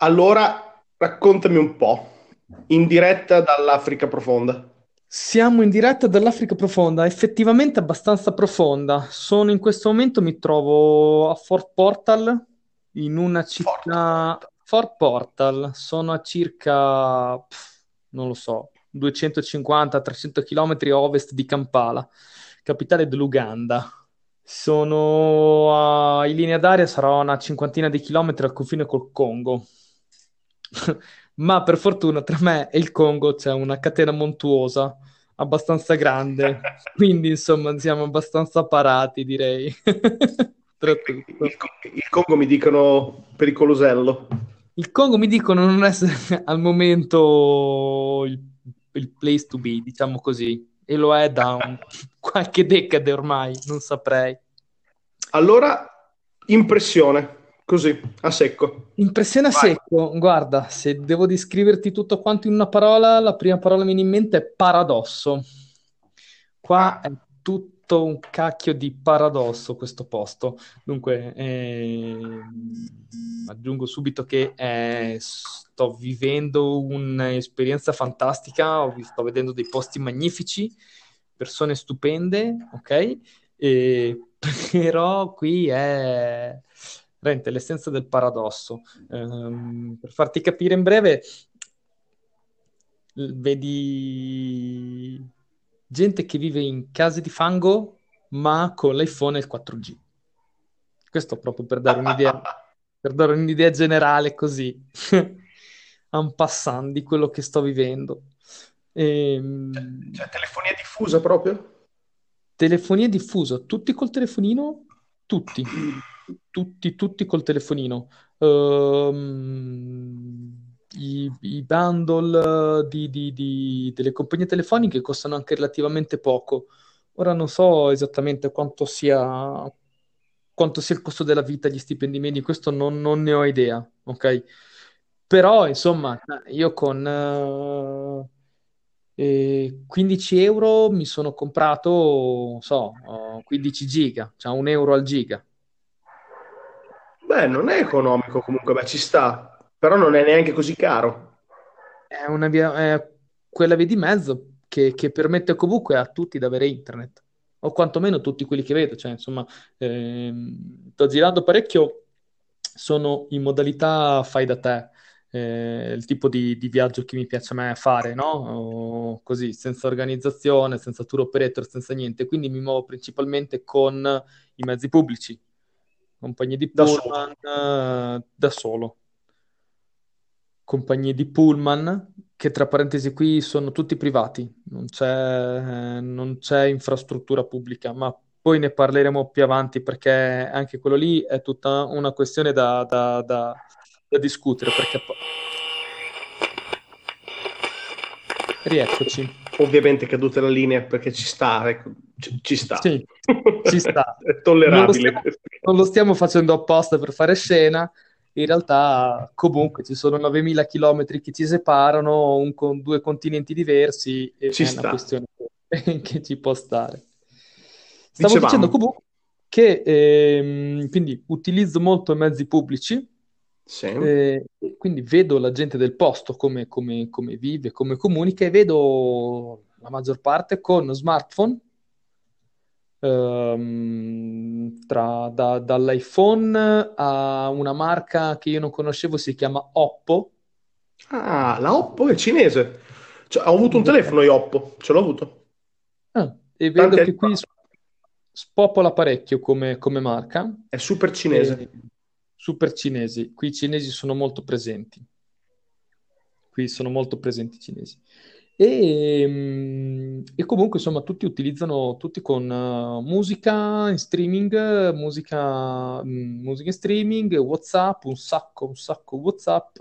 Allora, raccontami un po', in diretta dall'Africa profonda. Siamo in diretta dall'Africa profonda, effettivamente abbastanza profonda. Sono in questo momento, mi trovo a Fort Portal, in una città... forte. Fort Portal, sono a circa, pff, non lo so, 250-300 km a ovest di Kampala, capitale dell'Uganda. Sono a... in linea d'aria, sarò a una cinquantina di chilometri al confine col Congo. Ma per fortuna tra me e il Congo c'è una catena montuosa abbastanza grande, quindi insomma siamo abbastanza parati, direi, tra tutto. Il, il Congo mi dicono pericolosello. Il Congo mi dicono non essere al momento il, il place to be, diciamo così, e lo è da un- qualche decade ormai, non saprei. Allora, impressione, così, a secco. Impressione a Vai. secco, guarda, se devo descriverti tutto quanto in una parola, la prima parola che mi viene in mente è paradosso. Qua Ah, è tutto un cacchio di paradosso questo posto. Dunque, ehm, aggiungo subito che eh, sto vivendo un'esperienza fantastica, sto vedendo dei posti magnifici, persone stupende, ok? E- però qui è veramente l'essenza del paradosso. Ehm, per farti capire in breve, vedi gente che vive in case di fango, ma con l'iPhone e il 4G. Questo proprio per dare un'idea, per dare un'idea generale così, en passant di quello che sto vivendo. Cioè, Ehm, cioè, telefonia diffusa proprio? telefonia diffusa, tutti col telefonino? Tutti, tutti, tutti col telefonino. Ehm, i, i bundle di, di- di- delle compagnie telefoniche costano anche relativamente poco. Ora non so esattamente quanto sia, quanto sia il costo della vita, gli stipendi medi, questo non, non ne ho idea, ok? Però, insomma, io con eh, eh, 15 euro mi sono comprato, so, eh, 15 giga, cioè un euro al giga. Beh, non è economico comunque, beh, ci sta, però non è neanche così caro. È una via, è quella via di mezzo che, che permette comunque a tutti di avere internet, o quantomeno tutti quelli che vedo, cioè, insomma, ehm, sto girando parecchio, sono in modalità fai da te, eh, il tipo di, di viaggio che mi piace a me fare, no? O così, senza organizzazione, senza tour operator, senza niente, quindi mi muovo principalmente con i mezzi pubblici, compagnie di Da solo. pullman, eh, da solo compagnie di pullman, che tra parentesi qui sono tutti privati, non c'è non c'è infrastruttura pubblica, ma poi ne parleremo più avanti perché anche quello lì è tutta una questione da, da- da- da discutere, perché poi... Rieccoci. Ovviamente caduta la linea perché ci sta, ecco, ci, ci sta. Sì, ci sta. È Non lo tollerabile. stiamo, non lo stiamo facendo apposta per fare scena, in realtà comunque ci sono 9000 chilometri che ci separano, un con due continenti diversi, e Ci è una sta. questione che, che ci può stare. Stavo dicendo Dicevamo, comunque che ehm, quindi utilizzo molto i mezzi pubblici, sì. eh, e quindi vedo la gente del posto come, come- come vive, come comunica e vedo la maggior parte con smartphone ehm, tra- da- dall'iPhone a una marca che io non conoscevo, si chiama Oppo. Ah, la Oppo è cinese. Cioè, ho avuto un telefono io Oppo, ce l'ho avuto. Ah, e Tanti vedo anni che qui s- spopola parecchio come, come marca. È super E cinese. Super cinesi. Qui i cinesi sono molto presenti. Qui sono molto presenti i cinesi. E, mm, e comunque, insomma, tutti utilizzano, tutti con eh, musica in streaming, musica, mm, musica in streaming, WhatsApp, un sacco, un sacco WhatsApp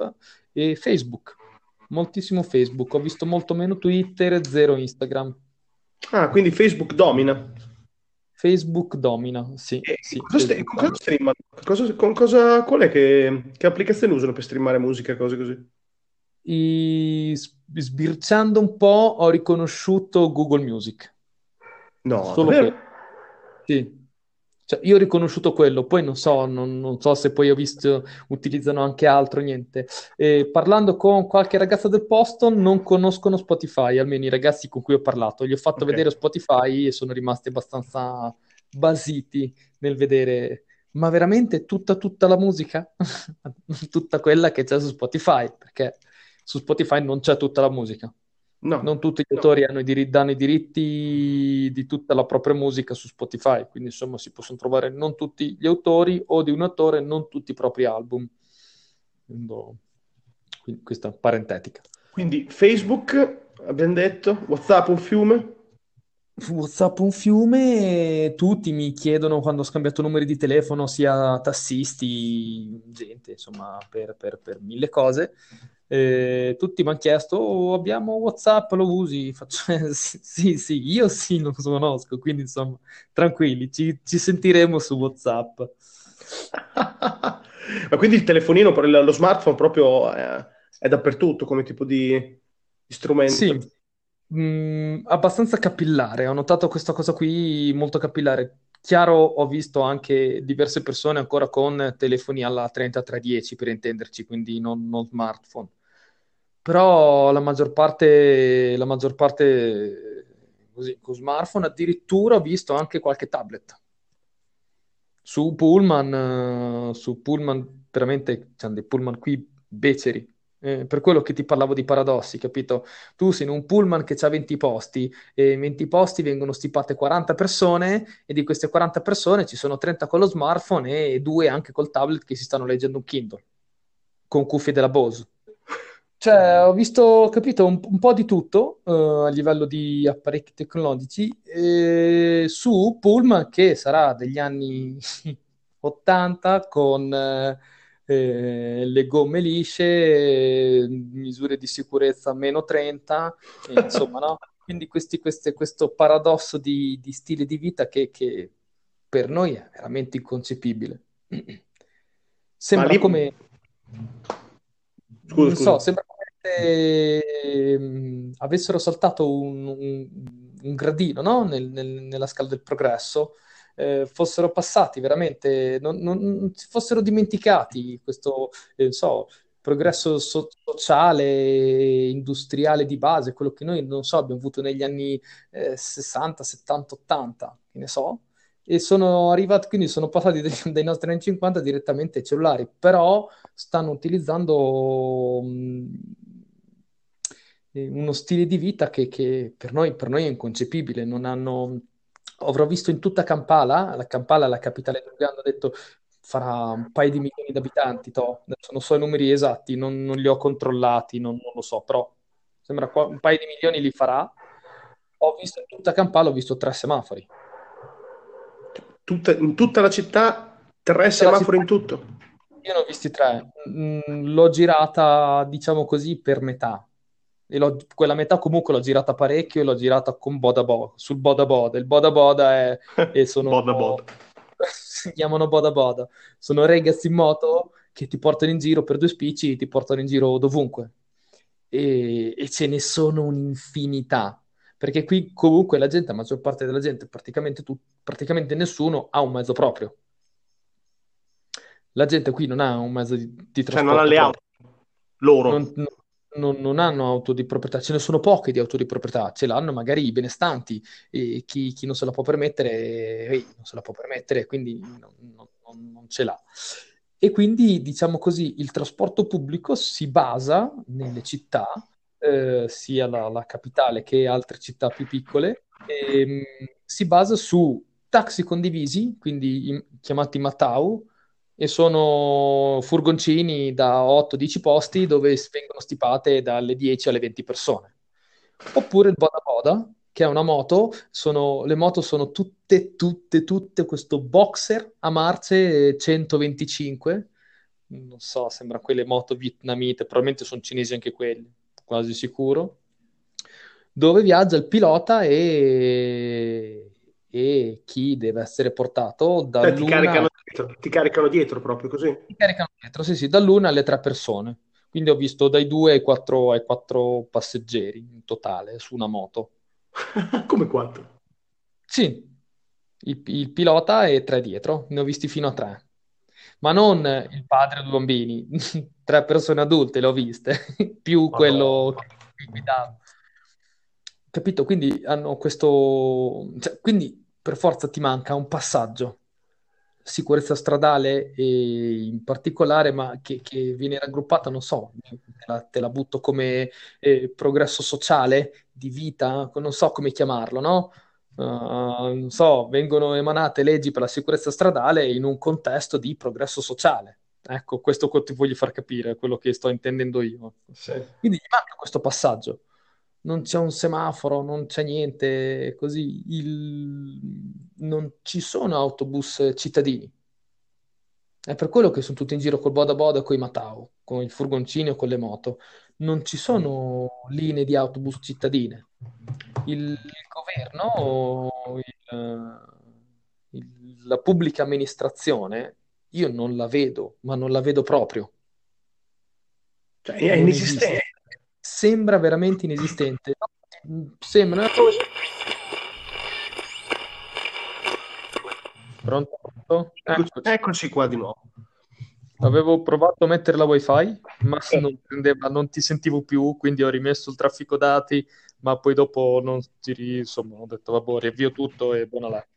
e Facebook. Moltissimo Facebook. Ho visto molto meno Twitter, zero Instagram. Ah, quindi Facebook domina. Facebook domina, sì, E sì, cosa, st- cosa streamano? Cosa, con cosa, qual è che, che applicazione usano per streamare musica e cose così? I- sbirciando un po' ho riconosciuto Google Music, No, solo davvero? Sì, Cioè, io ho riconosciuto quello, poi non so, non, non so se poi ho visto utilizzano anche altro, niente. E parlando con qualche ragazza del posto, non conoscono Spotify, almeno i ragazzi con cui ho parlato. Gli ho fatto Ok. vedere Spotify e sono rimasti abbastanza basiti nel vedere, ma veramente tutta, tutta la musica? Tutta quella che c'è su Spotify, perché su Spotify non c'è tutta la musica. No. Non tutti gli autori hanno i diri- danno i diritti di tutta la propria musica su Spotify, quindi insomma si possono trovare non tutti gli autori o di un autore, non tutti i propri album. Quindi, questa è parentetica. Quindi Facebook, abbiamo detto, WhatsApp un fiume? WhatsApp un fiume, tutti mi chiedono quando ho scambiato numeri di telefono, sia tassisti, gente, insomma, per, per- per mille cose. Eh, tutti mi hanno chiesto, "Oh, abbiamo WhatsApp, lo usi? Faccio, "Eh, sì, sì, io sì, lo conosco, quindi insomma, tranquilli, ci, ci sentiremo su WhatsApp. Ma quindi il telefonino, lo smartphone proprio è, è dappertutto come tipo di, di strumento. Sì, Mm, abbastanza capillare. Ho notato questa cosa qui molto capillare. Chiaro, ho visto anche diverse persone ancora con telefoni alla 3310 per intenderci, quindi non, non smartphone. Però la maggior parte, la maggior parte così, con smartphone, addirittura ho visto anche qualche tablet. Su Pullman, eh, su Pullman, veramente c'hanno dei Pullman qui beceri. Eh, per quello che ti parlavo di paradossi, capito? Tu sei in un Pullman che ha 20 posti e in 20 posti vengono stipate 40 persone e di queste 40 persone ci sono 30 con lo smartphone e due anche col tablet che si stanno leggendo un Kindle con cuffie della Bose. Cioè, ho visto, capito, un, un po' di tutto eh, a livello di apparecchi tecnologici eh, su Pullman che sarà degli anni 80 con eh, eh, le gomme lisce, misure di sicurezza meno 30, e insomma, no? Quindi questi- queste- questo paradosso di, di stile di vita che, che per noi è veramente inconcepibile. Sembra lì... come Scusa, scusa. so, sembra ehm, avessero saltato un, un- un gradino, no? Nel- nel- nella scala del progresso, eh, fossero passati veramente, non, non- non si fossero dimenticati questo, eh, so, progresso so- sociale, industriale di base, quello che noi, non so, abbiamo avuto negli anni eh, 60, 70, 80, che ne so, e sono arrivati, quindi sono passati dai nostri anni 50 direttamente ai cellulari, però stanno utilizzando eh, uno stile di vita che, che per noi, per noi è inconcepibile. Non hanno... Avrò visto in tutta Kampala, la Kampala la capitale dell'Uganda, ha detto farà un paio di milioni di abitanti, toh. Adesso non so i numeri esatti, non, non li ho controllati, non, non lo so, però sembra qua- un paio di milioni li farà. Ho visto in tutta Kampala, ho visto tre semafori. Tutta- in tutta la città, tre Tutta semafori città. in tutto. Io ne ho visti tre, Mm, l'ho girata, diciamo così, per metà. Quella metà comunque l'ho girata parecchio e l'ho girata con Boda Boda, sul Boda Boda. Il Boda Boda è, e sono, Boda boda. si chiamano Boda Boda. Sono ragazzi in moto che ti portano in giro per due spicci, ti portano in giro dovunque. E, e ce ne sono un'infinità. Perché qui comunque la gente, la maggior parte della gente, praticamente, tu- praticamente nessuno ha un mezzo proprio. La gente qui non ha un mezzo di, di Cioè non ha trasporto le auto, loro. Non, non- non- non hanno auto di proprietà, ce ne sono poche di auto di proprietà, ce l'hanno magari i benestanti e chi, chi non se la può permettere, eh, non se la può permettere, quindi non, non- non- ce l'ha. E quindi, diciamo così, il trasporto pubblico si basa nelle città, eh, sia la, la capitale che altre città più piccole, ehm, si basa su taxi condivisi, quindi i- chiamati Matau, e sono furgoncini da 8-10 posti dove vengono stipate dalle 10 alle 20 persone. Oppure il Boda Boda, che è una moto, sono- le moto sono tutte, tutte, tutte questo boxer a marce 125, non so, sembra quelle moto vietnamite, probabilmente sono cinesi anche quelli, quasi sicuro, dove viaggia il pilota e, e chi deve essere portato Cioè, ti dall'una caricano dietro, ti caricano dietro proprio così. ti caricano dietro, sì, sì, dall'una alle tre persone. Quindi ho visto dai due ai quattro, ai quattro passeggeri in totale su una moto. Come quattro? Sì, il, il pilota e tre dietro, ne ho visti fino a tre. Ma non il padre e due bambini, tre persone adulte le ho viste, più quello Madonna. che guidava. Capito? Quindi hanno questo... cioè, quindi per forza ti manca un passaggio, sicurezza stradale e in particolare, ma che, che viene raggruppata, non so, te la, te la butto come eh, progresso sociale di vita, non so come chiamarlo, no? Uh, non so, vengono emanate leggi per la sicurezza stradale in un contesto di progresso sociale. Ecco, questo ti voglio far capire, quello che sto intendendo io. Sì. Quindi gli manca questo passaggio. Non c'è un semaforo, non c'è niente, così il... non ci sono autobus cittadini. È per quello che sono tutti in giro col boda boda e con i Matao, con il furgoncino o con le moto. Non ci sono linee di autobus cittadine. Il, il governo, il- il- la pubblica amministrazione, io non la vedo, ma non la vedo proprio. Cioè, è inesistente. Sembra veramente inesistente. Sembra... Pronto? Pronto? Eccoci. Eccoci qua di nuovo. Avevo provato a mettere la wifi, ma Eh. non prendeva, non ti sentivo più, quindi ho rimesso il traffico dati, ma poi dopo non ti ri- insomma, ho detto vabbè, riavvio tutto e buona là.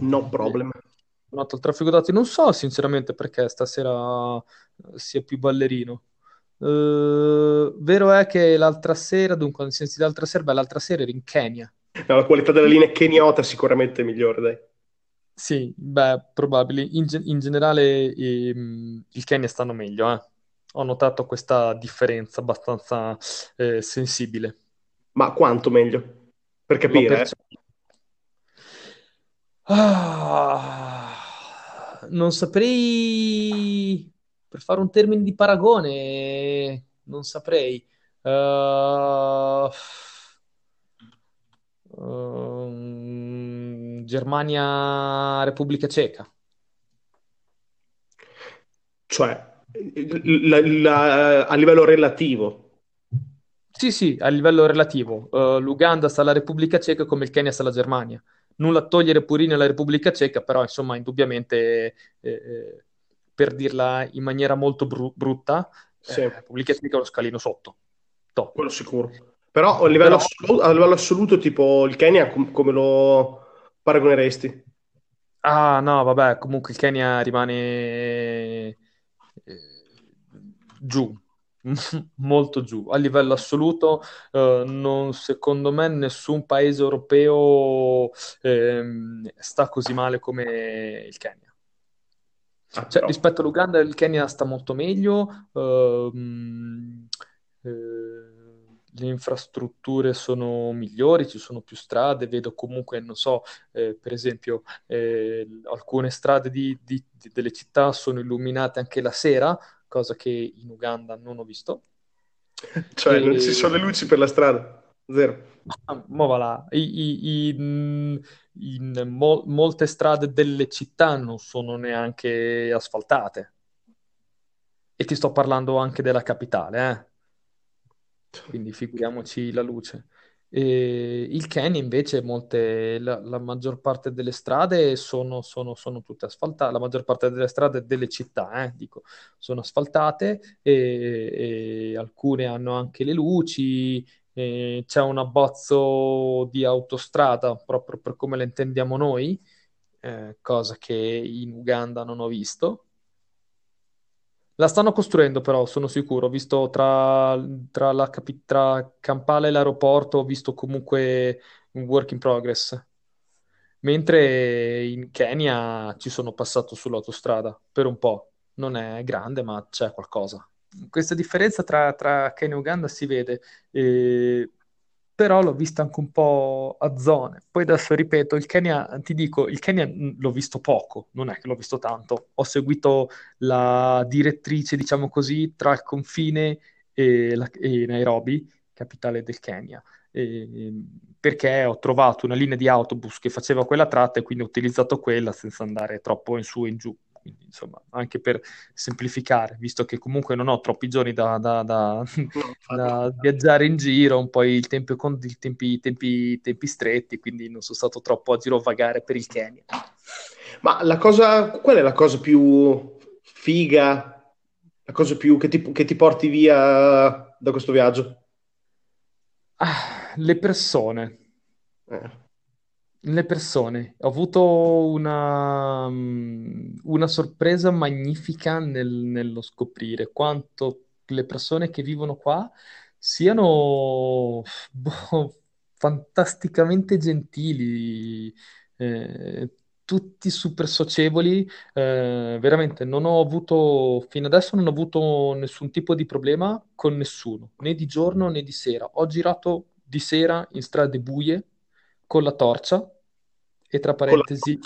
No problem. Ho il traffico dati, non so sinceramente perché stasera sia più ballerino. Eh, vero è che l'altra sera, dunque, nel senso l'altra sera, beh, l'altra sera ero in Kenya. No, la qualità della linea keniota è sicuramente migliore, dai. Sì, beh, probabile. In, ge- in generale ehm, il Kenya stanno meglio, eh. Ho notato questa differenza abbastanza eh, sensibile. Ma quanto meglio? Per capire, eh. percepito. Ah, non saprei, per fare un termine di paragone, non saprei. Eh, ehm, Germania, Repubblica Ceca. Cioè, la- la- a livello relativo. Sì, sì, a livello relativo. Eh, L'Uganda sta alla Repubblica Ceca come il Kenya sta alla Germania. Nulla a togliere purino alla Repubblica Ceca, però insomma, indubbiamente, eh, eh, per dirla in maniera molto bru- brutta, Sì, eh, Repubblica Ceca è uno scalino sotto. Toh. quello sicuro. Però a livello Però, assoluto, a livello assoluto, tipo il Kenya, com- come lo paragoneresti? ah no, vabbè, comunque il Kenya rimane eh, giù, molto giù. A livello assoluto, eh, non, secondo me nessun paese europeo ehm, sta così male come il Kenya. Ah, Cioè, rispetto all'Uganda, il Kenya sta molto meglio. ehm, eh, le infrastrutture sono migliori, ci sono più strade. Vedo comunque, non so, eh, per esempio, eh, alcune strade di- di- di- delle città sono illuminate anche la sera, cosa che in Uganda non ho visto. Cioè, non ci E sono le luci per la strada. Zero. Ah, mo là. I- i- in in mol- molte strade delle città non sono neanche asfaltate. E ti sto parlando anche della capitale, eh. Quindi figuriamoci la luce. E il Kenya invece, molte, la, la maggior parte delle strade sono, sono- sono tutte asfaltate, la maggior parte delle strade delle città, eh, dico, sono asfaltate e, e alcune hanno anche le luci, c'è un abbozzo di autostrada proprio per come la intendiamo noi, eh, cosa che in Uganda non ho visto. La stanno costruendo però, sono sicuro, ho visto tra, tra la tra Kampala e l'aeroporto, ho visto comunque un work in progress. Mentre in Kenya ci sono passato sull'autostrada per un po'. Non è grande, ma c'è qualcosa. Questa differenza tra, tra Kenya e Uganda si vede, eh, però l'ho vista anche un po' a zone. Poi adesso ripeto, il Kenya, ti dico, il Kenya l'ho visto poco, non è che l'ho visto tanto. Ho seguito la direttrice, diciamo così, tra il confine e, la- e Nairobi, capitale del Kenya, E- perché ho trovato una linea di autobus che faceva quella tratta e quindi ho utilizzato quella senza andare troppo in su e in giù. Quindi insomma, anche per semplificare, visto che comunque non ho troppi giorni da, da, da, da viaggiare in giro, un po' il tempo con i tempi, tempi, tempi stretti, quindi non sono stato troppo a girovagare per il Kenya. Ma la cosa, qual è la cosa più figa, la cosa più che ti, che ti porti via da questo viaggio? Ah, le persone. Eh. Le persone. Ho avuto una, una sorpresa magnifica nel- nello scoprire quanto le persone che vivono qua siano boh, fantasticamente gentili, eh, tutti super socievoli. eh, veramente non ho avuto, fino adesso non ho avuto nessun tipo di problema con nessuno, né di giorno né di sera. Ho girato di sera in strade buie con la torcia e tra parentesi,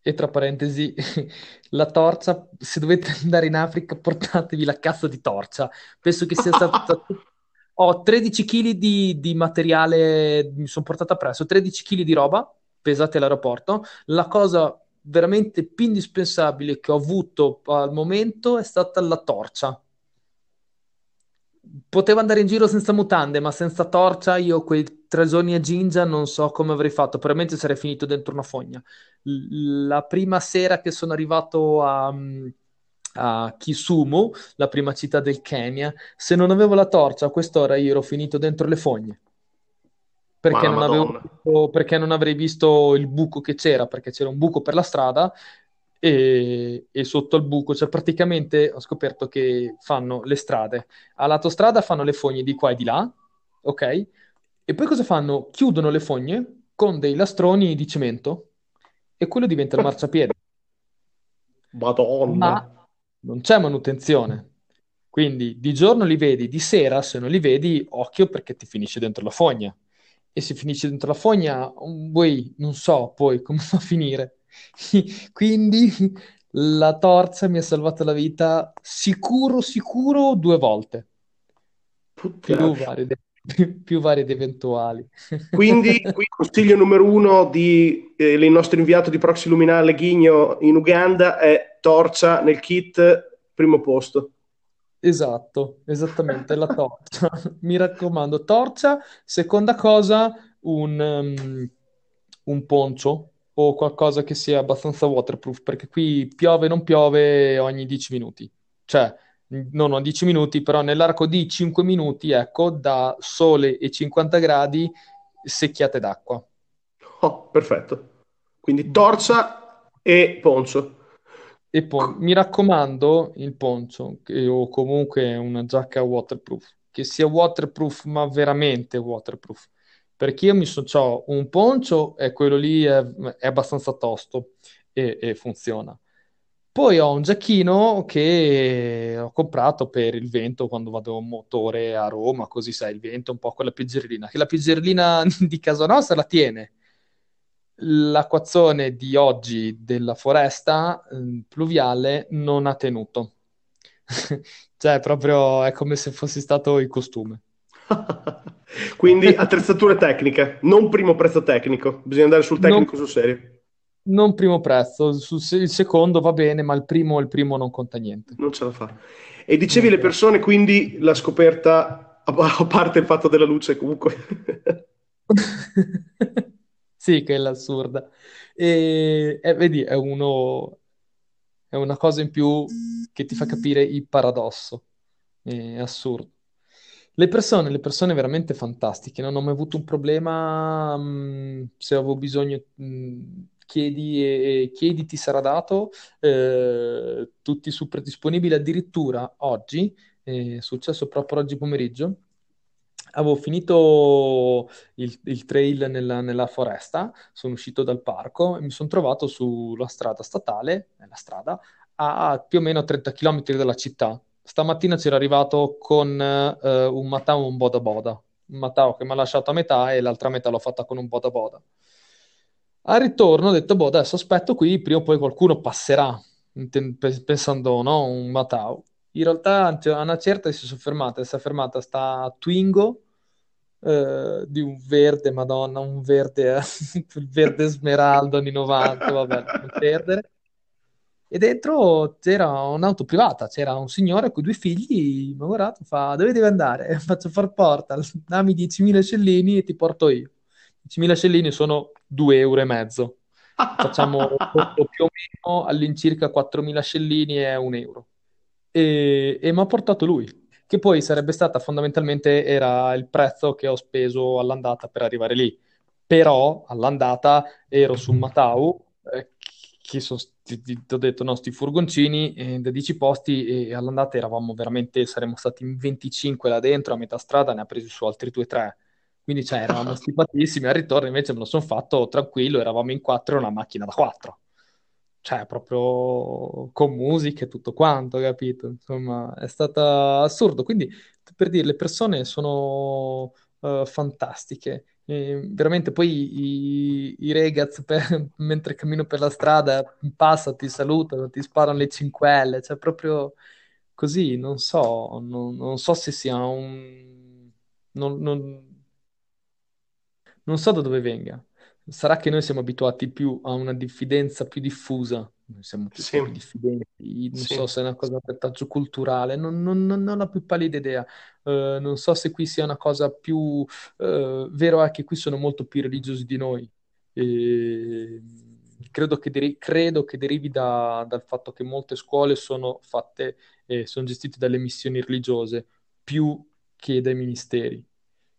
e tra parentesi, la torcia, se dovete andare in Africa, portatevi la cazzo di torcia. Penso che sia stata... Ho 13 kg di, di materiale, mi sono portato appresso, 13 kg di roba pesate all'aeroporto. La cosa veramente più indispensabile che ho avuto al momento è stata la torcia Potevo andare in giro senza mutande, ma senza torcia, io quei tre giorni a Gingia non so come avrei fatto. Probabilmente sarei finito dentro una fogna. L- la prima sera che sono arrivato a, a Kisumu, la prima città del Kenya, se non avevo la torcia a quest'ora io ero finito dentro le fogne. Perché non, avevo, perché non avrei visto il buco che c'era, perché c'era un buco per la strada e, e, sotto al buco, cioè praticamente ho scoperto che fanno le strade. A lato strada fanno le fogne di qua e di là, ok? E poi cosa fanno? Chiudono le fogne con dei lastroni di cemento e quello diventa il marciapiede. Madonna! Ma non c'è manutenzione. Quindi di giorno li vedi, di sera se non li vedi, occhio perché ti finisce dentro la fogna. E se finisce dentro la fogna, voi non so poi come fa a finire. Quindi la torcia mi ha salvato la vita sicuro, sicuro due volte. Più vari, più, più vari ed eventuali. Quindi, qui consiglio numero uno di, eh, nostro inviato di Proxy Luminale Ghigno in Uganda è torcia nel kit, primo posto. Esatto, esattamente, la torcia. Mi raccomando, torcia. Seconda cosa, un, um, un poncio o qualcosa che sia abbastanza waterproof, perché qui piove non piove ogni 10 minuti. Cioè, non ogni 10 minuti, però nell'arco di 5 minuti, ecco, da sole e 50 gradi, secchiate d'acqua. Oh, perfetto. Quindi torcia e poncio. E poi mi raccomando il poncio che, o comunque una giacca waterproof, che sia waterproof ma veramente waterproof perché io mi so, ho un poncio e quello lì è, è abbastanza tosto e, e, funziona. Poi ho un giacchino che ho comprato per il vento quando vado in motore a Roma, così sai, il vento un po' quella pizzerellina, che la pizzerellina di casa nostra la tiene. L'acquazzone di oggi della foresta eh, pluviale non ha tenuto. cioè, proprio è come se fossi stato in costume. Quindi attrezzature tecniche, non primo prezzo tecnico, bisogna andare sul tecnico non, sul serio. Non primo prezzo, sul, il secondo va bene, ma il primo, il primo non conta niente. Non ce la fa. E dicevi non le persone, quindi la scoperta, a parte il fatto della luce comunque. sì, che è l'assurda. E, e vedi, è, uno, è una cosa in più che ti fa capire il paradosso. È assurdo. Le persone, le persone veramente fantastiche, non ho mai avuto un problema, mh, se avevo bisogno, mh, chiedi e, e chiedi ti sarà dato, eh, tutti super disponibili, addirittura oggi, è successo proprio oggi pomeriggio, avevo finito il, il trail nella, nella, foresta, sono uscito dal parco e mi sono trovato sulla strada statale, nella strada, a più o meno 30 km dalla città stamattina c'era arrivato con eh, un Matao e un Boda Boda. Un Matao che mi ha lasciato a metà e l'altra metà l'ho fatta con un Boda Boda. Al ritorno ho detto, boh, adesso aspetto qui, prima o poi qualcuno passerà, pensando, no, un Matao. In realtà a una certa si è soffermata, si è fermata sta Twingo eh, di un verde, madonna, un verde, il verde smeraldo anni 90, vabbè, non perdere e dentro c'era un'auto privata, c'era un signore con due figli, mi ha guardato, fa, dove devi andare? Faccio far porta, dammi 10.000 scellini e ti porto io. 10.000 scellini sono 2 euro e mezzo. Facciamo più o meno all'incirca 4.000 scellini e un euro. E, e mi ha portato lui, che poi sarebbe stata fondamentalmente era il prezzo che ho speso all'andata per arrivare lì. Però all'andata ero su Matau, eh, che sono ti, ti, ti, ho detto, no, sti furgoncini eh, da 10 posti e all'andata eravamo veramente, saremmo stati in 25 là dentro, a metà strada ne ha presi su altri 2-3. Quindi cioè, eravamo stipatissimi, al ritorno invece me lo sono fatto tranquillo, eravamo in 4 e una macchina da 4. Cioè, proprio con musica e tutto quanto, capito? Insomma, è stato assurdo. Quindi, per dire, le persone sono uh, fantastiche. E veramente poi i, i ragazzi per, mentre cammino per la strada passano, ti salutano, ti sparano le 5L, cioè proprio così, non so, non, non so se sia un... Non, non, non so da dove venga. Sarà che noi siamo abituati più a una diffidenza più diffusa, noi siamo tutti Sì, più diffidenti, non sì. so se è una cosa, un retaggio culturale, non, non- non- non ho più pallida idea. Eh, non so se qui sia una cosa più... eh, vero è che qui sono molto più religiosi di noi. E credo che, deri- credo che derivi da- dal fatto che molte scuole sono fatte e sono gestite dalle missioni religiose più che dai ministeri.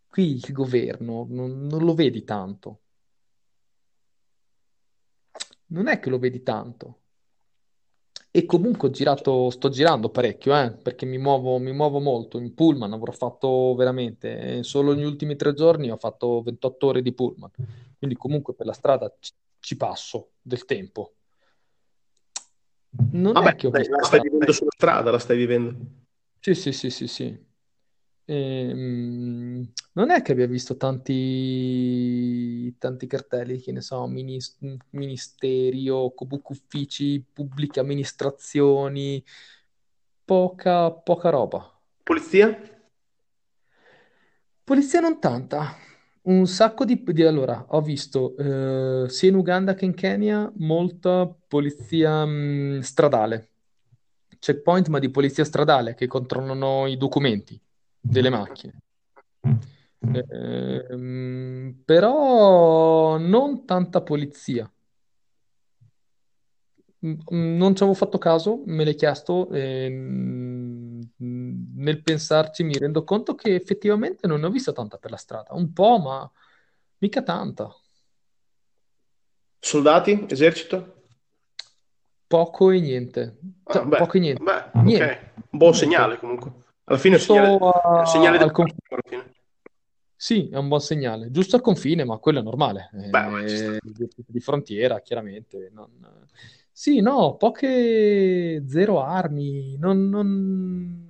Qui il governo non non lo vedi tanto. Non è che lo vedi tanto. E comunque ho girato, sto girando parecchio, eh, perché mi muovo, mi muovo molto. In pullman avrò fatto veramente, eh, solo negli ultimi tre giorni ho fatto 28 ore di pullman. Quindi comunque per la strada ci, ci passo del tempo. Non Vabbè, è che ho visto la stai vivendo sulla strada, la stai vivendo. Sì, sì, sì, sì, sì. Ehm, non è che abbia visto tanti, tanti cartelli, che ne so, minis- ministeri o comunque uffici, pubbliche amministrazioni, poca, poca roba. Polizia? Polizia non tanta, un sacco di... di- allora, ho visto eh, sia in Uganda che in Kenya molta polizia mh, stradale, checkpoint ma di polizia stradale che controllano i documenti delle macchine. Ehm, però non tanta polizia. Mm, mm, Non ci avevo fatto caso, me l'hai chiesto e mm, nel pensarci mi rendo conto che effettivamente non ne ho vista tanta per la strada. Un po', ma mica tanta. Soldati? Esercito? Poco e niente. Ah, Cioè, beh, poco e niente. beh, ok. Niente. Un buon segnale comunque. Alla fine è un segnale, è un a- segnale del al confine. alla fine. Sì, è un buon segnale. Giusto al confine, ma quello è normale. Beh. Eh, di, di frontiera, chiaramente. non- Sì, no, poche zero armi. Non, non...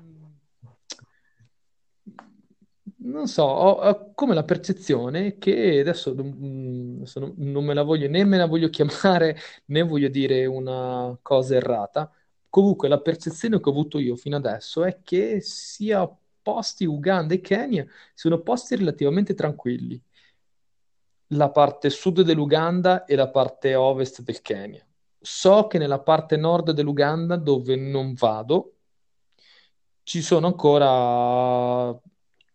non so, ho, ho come la percezione che adesso, mm, adesso non non me la voglio né me la voglio chiamare né voglio dire una cosa errata. Comunque, la percezione che ho avuto io fino adesso è che sia posti Uganda e Kenya sono posti relativamente tranquilli, la parte sud dell'Uganda e la parte ovest del Kenya. So che nella parte nord dell'Uganda, dove non vado, ci sono ancora,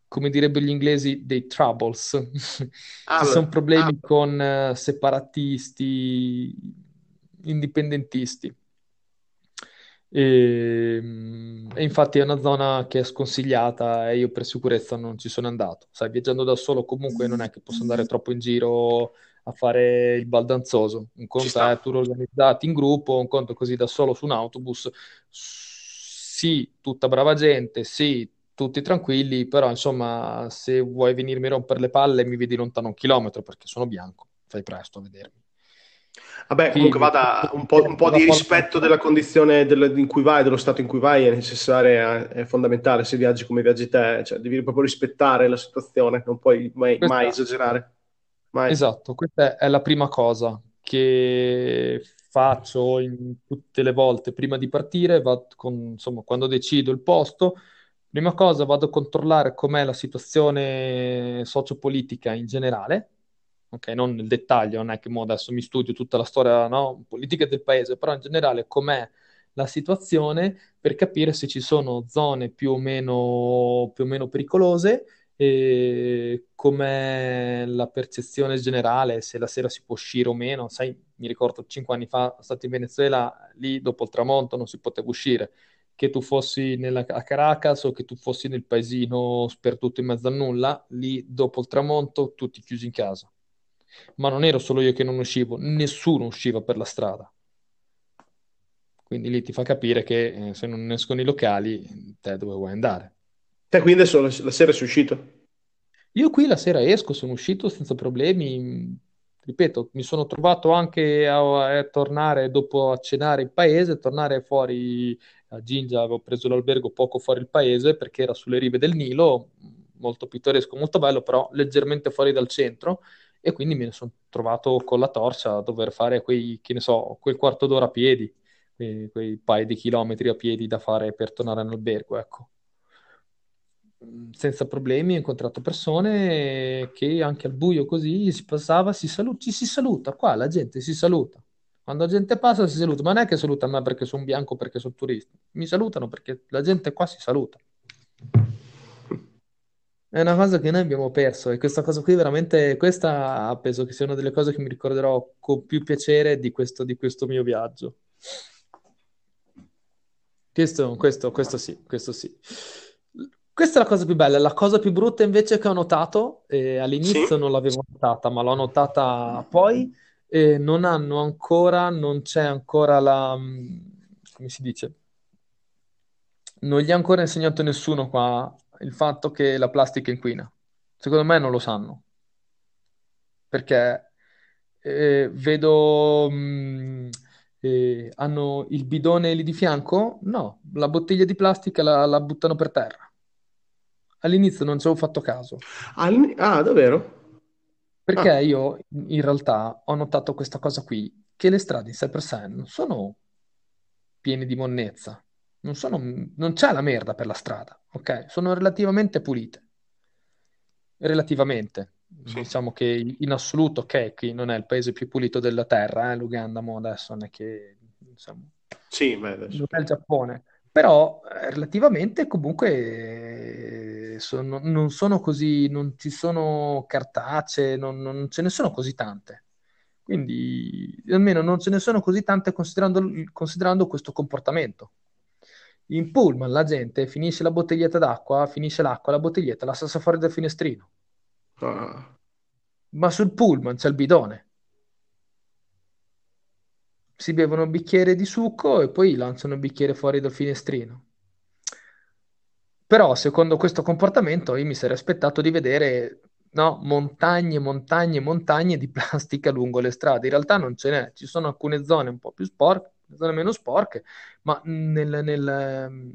come direbbero gli inglesi, dei troubles. Ci sono Al- problemi con eh, separatisti, indipendentisti. E, mm, e infatti è una zona che è sconsigliata e io per sicurezza non ci sono andato. Sai, viaggiando da solo comunque non è che posso andare troppo in giro a fare il baldanzoso. Un conto è tour organizzati in gruppo, un conto così da solo su un autobus. Sì, tutta brava gente, sì, tutti tranquilli, però insomma, se vuoi venirmi a rompere le palle, mi vedi lontano un chilometro perché sono bianco. Fai presto a vedermi. Vabbè, comunque vada un po', un po' di rispetto della condizione del- in cui vai, dello stato in cui vai, è necessaria, è fondamentale se viaggi come viaggi te, cioè devi proprio rispettare la situazione, non puoi mai, mai esagerare, mai. esatto, questa è la prima cosa che faccio in tutte le volte prima di partire, con- insomma, quando decido il posto, prima cosa vado a controllare com'è la situazione sociopolitica in generale ok? Non nel dettaglio, non è che adesso mi studio tutta la storia no, politica del paese, però in generale com'è la situazione per capire se ci sono zone più o meno, più o meno pericolose e com'è la percezione generale, se la sera si può uscire o meno. Sai, mi ricordo cinque anni fa, sono stato in Venezuela, lì dopo il tramonto non si poteva uscire. Che tu fossi nella, a Caracas o che tu fossi nel paesino sperduto in mezzo a nulla, lì dopo il tramonto tutti chiusi in casa. Ma non ero solo io che non uscivo, nessuno usciva per la strada. Quindi lì ti fa capire che eh, se non escono i locali, te dove vuoi andare. Te quindi adesso la, la sera sei uscito? Io qui la sera esco, sono uscito senza problemi. Ripeto, mi sono trovato anche a, a tornare dopo a cenare in paese, tornare fuori a Gingia, avevo preso l'albergo poco fuori il paese perché era sulle rive del Nilo, molto pittoresco, molto bello, però leggermente fuori dal centro e quindi mi sono trovato con la torcia a dover fare quei, che ne so, quel quarto d'ora a piedi, quei, quei paio di chilometri a piedi da fare per tornare in albergo, ecco senza problemi, ho incontrato persone che anche al buio così si passava, si saluta, ci si saluta, qua la gente si saluta. Quando la gente passa si saluta, ma non è che saluta a me perché sono bianco, perché sono turista, mi salutano perché la gente qua si saluta. È una cosa che noi abbiamo perso e questa cosa qui veramente, questa penso che sia una delle cose che mi ricorderò con più piacere di questo, di questo mio viaggio. Questo, questo, questo sì, questo sì. Questa è la cosa più bella. La cosa più brutta invece che ho notato, eh, all'inizio non l'avevo notata, ma l'ho notata poi, eh, non hanno ancora, non c'è ancora la... Mm, come si dice? Non gli ha ancora insegnato nessuno qua il fatto che la plastica inquina. Secondo me non lo sanno. Perché eh, vedo... Mh, mm, eh, hanno il bidone lì di fianco? No, la bottiglia di plastica la, la buttano per terra. All'inizio non ci avevo fatto caso. All- ah, davvero? Perché ah. io in realtà ho notato questa cosa qui, che le strade in sé per sé non sono piene di monnezza, non, sono, non c'è la merda per la strada, ok? Sono relativamente pulite. Relativamente. Sì. Diciamo che in assoluto, ok, qui non è il paese più pulito della terra, eh, l'Uganda, ma adesso non è che... Insomma, sì, beh, adesso. Non è il Giappone però eh, relativamente comunque eh, sono, non sono così, non ci sono cartacee, non, non, ce ne sono così tante. Quindi almeno non ce ne sono così tante considerando, considerando questo comportamento. In pullman la gente finisce la bottiglietta d'acqua, finisce l'acqua, la bottiglietta la sta fuori dal finestrino. Ah. Ma sul pullman c'è il bidone si bevono un bicchiere di succo e poi lanciano il bicchiere fuori dal finestrino. Però, secondo questo comportamento, io mi sarei aspettato di vedere no, montagne, montagne, montagne di plastica lungo le strade. In realtà non ce n'è, ci sono alcune zone un po' più sporche, zone meno sporche, ma nel, nel,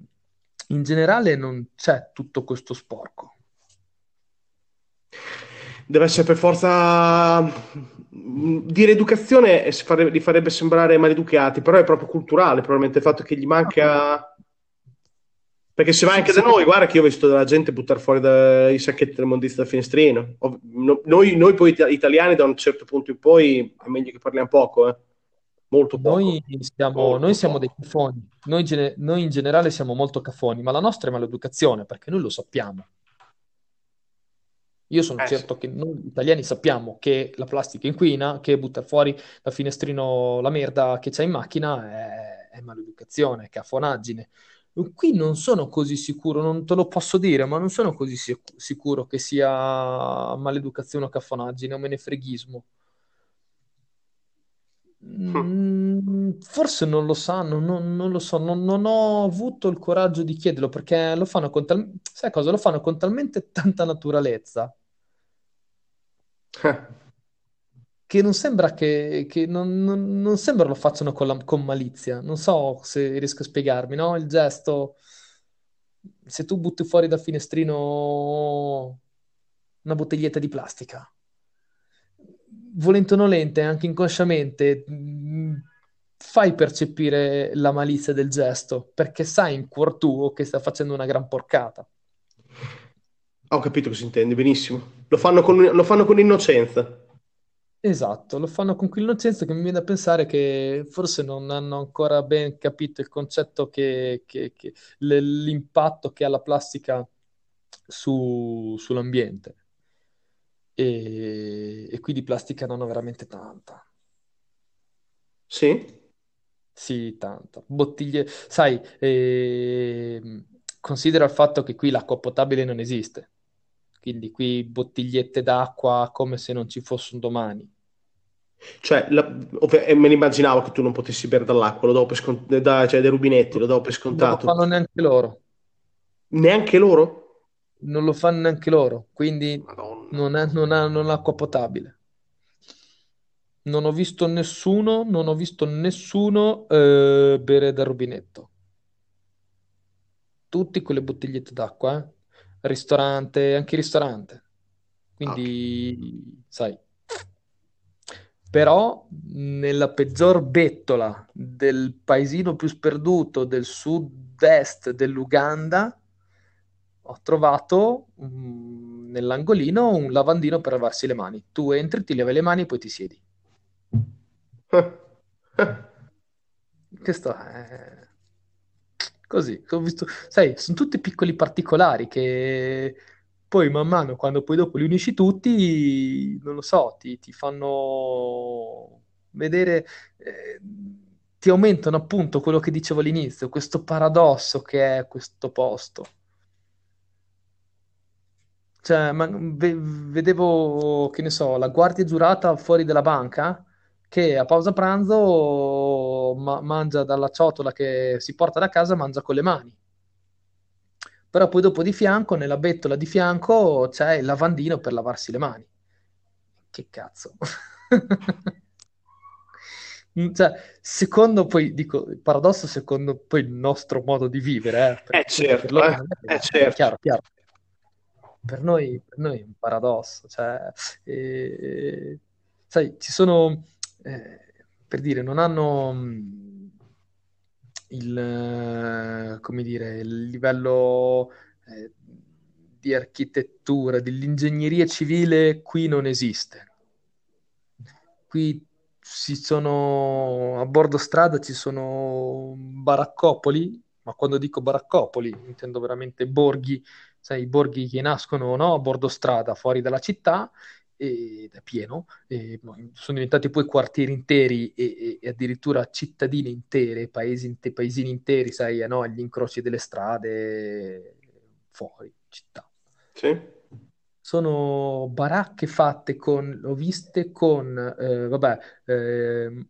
in generale non c'è tutto questo sporco. Deve essere per forza dire educazione li farebbe sembrare maleducati, però è proprio culturale, probabilmente il fatto che gli manca... Perché se vai anche da noi, guarda che io ho visto della gente buttare fuori dai sacchetti del mondista dal finestrino. Noi, noi, poi italiani da un certo punto in poi è meglio che parliamo poco, eh. Molto poco. Noi siamo, molto noi siamo dei caffoni, noi, gene, noi in generale siamo molto caffoni, ma la nostra è maleducazione, perché noi lo sappiamo. Io sono eh, certo sì. che noi italiani sappiamo che la plastica inquina, che buttare fuori dal finestrino la merda che c'è in macchina è, è maleducazione, è cafonaggine. Qui non sono così sicuro, non te lo posso dire, ma non sono così sic- sicuro che sia maleducazione o cafonaggine o menefreghismo. Mm, forse non lo sanno, non, non lo so, non, non, ho avuto il coraggio di chiederlo perché lo fanno con, tal- sai cosa? Lo fanno con talmente tanta naturalezza che non sembra che, che non, non, non, sembra lo facciano con, la, con, malizia. Non so se riesco a spiegarmi, no? Il gesto, se tu butti fuori dal finestrino una bottiglietta di plastica, volente o nolente, anche inconsciamente, mm, fai percepire la malizia del gesto, perché sai in cuor tuo che sta facendo una gran porcata. Ho capito cosa intendi, benissimo. Lo fanno con, lo fanno con innocenza. Esatto, lo fanno con quell'innocenza che mi viene da pensare che forse non hanno ancora ben capito il concetto che, che- che- l'impatto che ha la plastica su- sull'ambiente. E, e qui di plastica non ho veramente tanta. Sì? Sì, tanta. Bottiglie, sai, ehm, considera il fatto che qui l'acqua potabile non esiste. Quindi qui bottigliette d'acqua come se non ci fosse un domani. Cioè, la- ov- e me ne immaginavo che tu non potessi bere dall'acqua, lo do per scon- da- cioè dai rubinetti, lo do per Non lo scontato. fanno neanche loro. Neanche loro? Non lo fanno neanche loro, quindi non, è- non hanno l'acqua potabile. Non ho visto nessuno, non ho visto nessuno eh, bere dal rubinetto. Tutti con le bottigliette d'acqua, eh. Ristorante, anche ristorante. Quindi, sai, però nella peggior bettola del paesino più sperduto del sud-est dell'Uganda ho trovato mm, nell'angolino un lavandino per lavarsi le mani. Tu entri, ti lavi le mani e poi ti siedi. Questo è così. Ho visto, sai, sono tutti piccoli particolari che poi man mano, quando poi dopo li unisci tutti, non lo so, ti, ti fanno vedere, eh, ti aumentano appunto quello che dicevo all'inizio, questo paradosso che è questo posto. Cioè, ma ve- vedevo, che ne so, la guardia giurata fuori dalla banca che a pausa pranzo ma- mangia dalla ciotola che si porta da casa, mangia con le mani. Però poi dopo di fianco, nella bettola di fianco, c'è il lavandino per lavarsi le mani. Che cazzo. Mm, Cioè, secondo poi, dico, il paradosso secondo poi il nostro modo di vivere, eh, Eh perché per certo, loro eh, eh è certo. chiaro, chiaro. Per noi, per noi è un paradosso, cioè, eh, sai, ci sono, eh, per dire, non hanno mh, il, eh, come dire, il livello eh, di architettura, dell'ingegneria civile qui non esiste. Qui ci sono, a bordo strada ci sono baraccopoli, ma quando dico baraccopoli intendo veramente borghi sai, i borghi che nascono no, a bordo strada, fuori dalla città, ed è pieno, e sono diventati poi quartieri interi e, e addirittura cittadine intere, paesi, inte- paesini interi, sai, eh, no, agli incroci delle strade, fuori città. Sì? Sono baracche fatte con, l'ho viste con, eh, vabbè, ehm,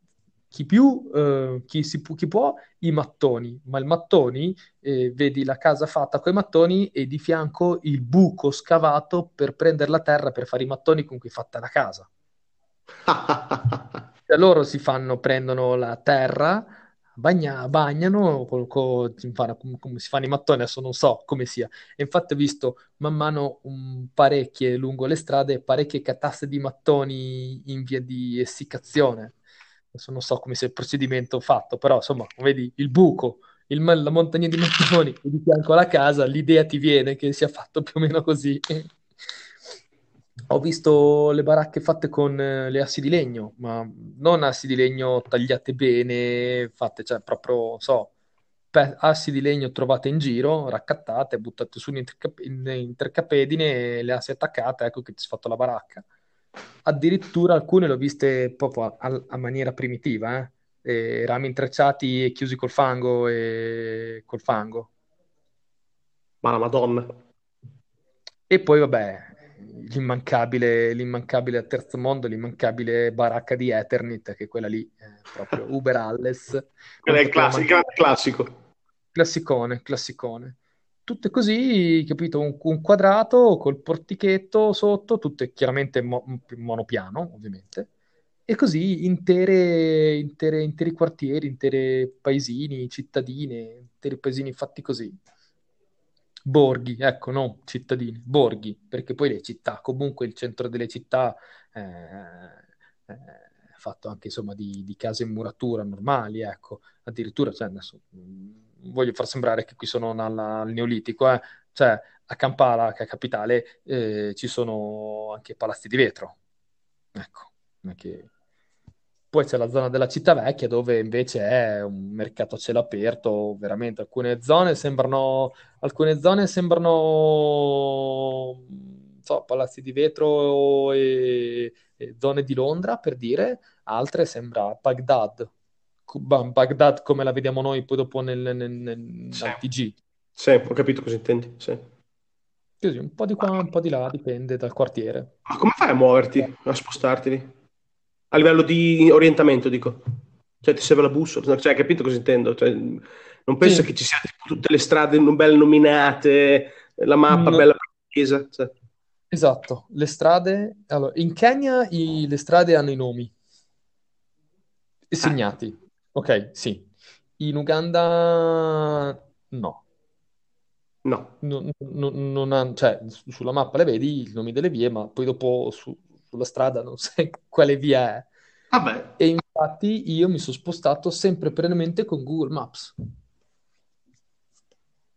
chi più, eh, chi, si chi può, i mattoni, ma il mattoni, eh, vedi la casa fatta con i mattoni e di fianco il buco scavato per prendere la terra per fare i mattoni con cui è fatta la casa. Cioè, loro si fanno, prendono la terra, bagna- bagnano, col- co- si fanno- come, come si fanno i mattoni, adesso non so come sia. E infatti ho visto man mano un- parecchie lungo le strade, parecchie cataste di mattoni in via di essiccazione. Adesso non so come sia il procedimento fatto, però insomma, vedi il buco, il la montagna di mattoni e di fianco alla casa, l'idea ti viene che sia fatto più o meno così. Ho visto le baracche fatte con eh, le assi di legno, ma non assi di legno tagliate bene, fatte, cioè proprio, so, pe- assi di legno trovate in giro, raccattate, buttate su in, intercap- in intercapedine, le assi attaccate, ecco che ti è fatto la baracca. Addirittura alcune le ho viste proprio a, a- maniera primitiva, eh? E rami intrecciati e chiusi col fango e col fango. Ma la Madonna. E poi, vabbè, l'immancabile, l'immancabile terzo mondo, l'immancabile baracca di Eternit, che è quella lì, è proprio Uber Alles, Quello è il, poteva classi- il grande classico. Classicone, classicone. Tutte così, capito? Un, un quadrato col portichetto sotto, tutte chiaramente mo- monopiano, ovviamente. E così intere, intere- interi quartieri, intere paesini, cittadine, interi paesini fatti così. Borghi, ecco, no, cittadini, borghi, perché poi le città, comunque il centro delle città eh, eh, fatto anche insomma di, di case in muratura normali, ecco, addirittura, cioè, adesso, mh, voglio far sembrare che qui sono alla- al Neolitico, eh, cioè a Kampala, che è capitale, eh, ci sono anche palazzi di vetro, ecco. Che... Poi c'è la zona della città vecchia dove invece è un mercato a cielo aperto, veramente alcune zone sembrano, alcune zone sembrano so, palazzi di vetro e, e zone di Londra per dire, altre sembra Baghdad, Baghdad come la vediamo noi poi dopo nel, nel, nel, Sì. TG. Sì, ho capito cosa intendi. Sì. Così, un po' di qua, un po' di là, dipende dal quartiere. Ma come fai a muoverti, a spostarti? A livello di orientamento, dico. Cioè, ti serve la bussola? Cioè, hai capito cosa intendo? Cioè, non penso Sì. che ci siano tutte le strade non belle nominate, la mappa No. bella precisa. Cioè, Esatto, le strade... Allora, in Kenya i- le strade hanno i nomi e segnati. Ok, sì. In Uganda no. no. Non, non- non han- cioè, su- sulla mappa le vedi i nomi delle vie, ma poi dopo su- sulla strada non sai quale via è. Vabbè, E infatti io mi sono spostato sempre perennemente con Google Maps,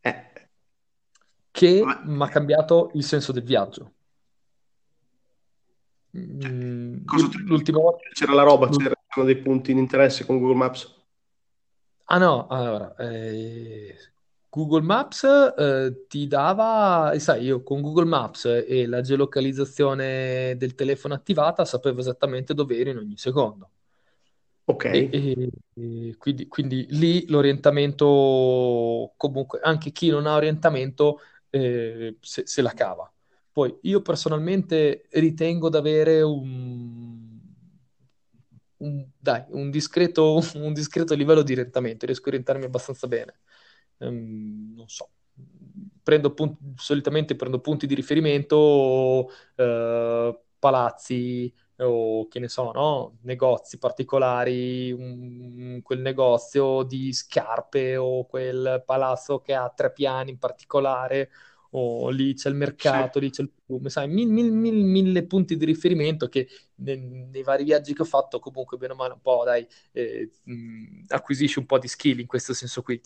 eh, che mi ha cambiato il senso del viaggio. Mm, cosa ti- l'ultima volta... c'era la roba, c'erano dei punti di interesse con Google Maps. Ah no, allora, eh, Google Maps eh, ti dava, e sai, io con Google Maps e la geolocalizzazione del telefono attivata sapevo esattamente dove ero in ogni secondo. Ok. E, e- e quindi, quindi lì l'orientamento, comunque, anche chi non ha orientamento eh, se, se la cava. Poi io personalmente ritengo di avere un, un- dai, un discreto, un discreto livello di orientamento, riesco a orientarmi abbastanza bene. Ehm, non so, prendo punti, solitamente prendo punti di riferimento, eh, palazzi o che ne so, no? Negozi particolari, un- quel negozio di scarpe o quel palazzo che ha tre piani in particolare, o lì c'è il mercato, lì c'è il fiume, sai, mil- mil- mil- mille punti di riferimento che ne- nei vari viaggi che ho fatto comunque bene o male un po', dai, eh, mh, acquisisci un po' di skill in questo senso qui.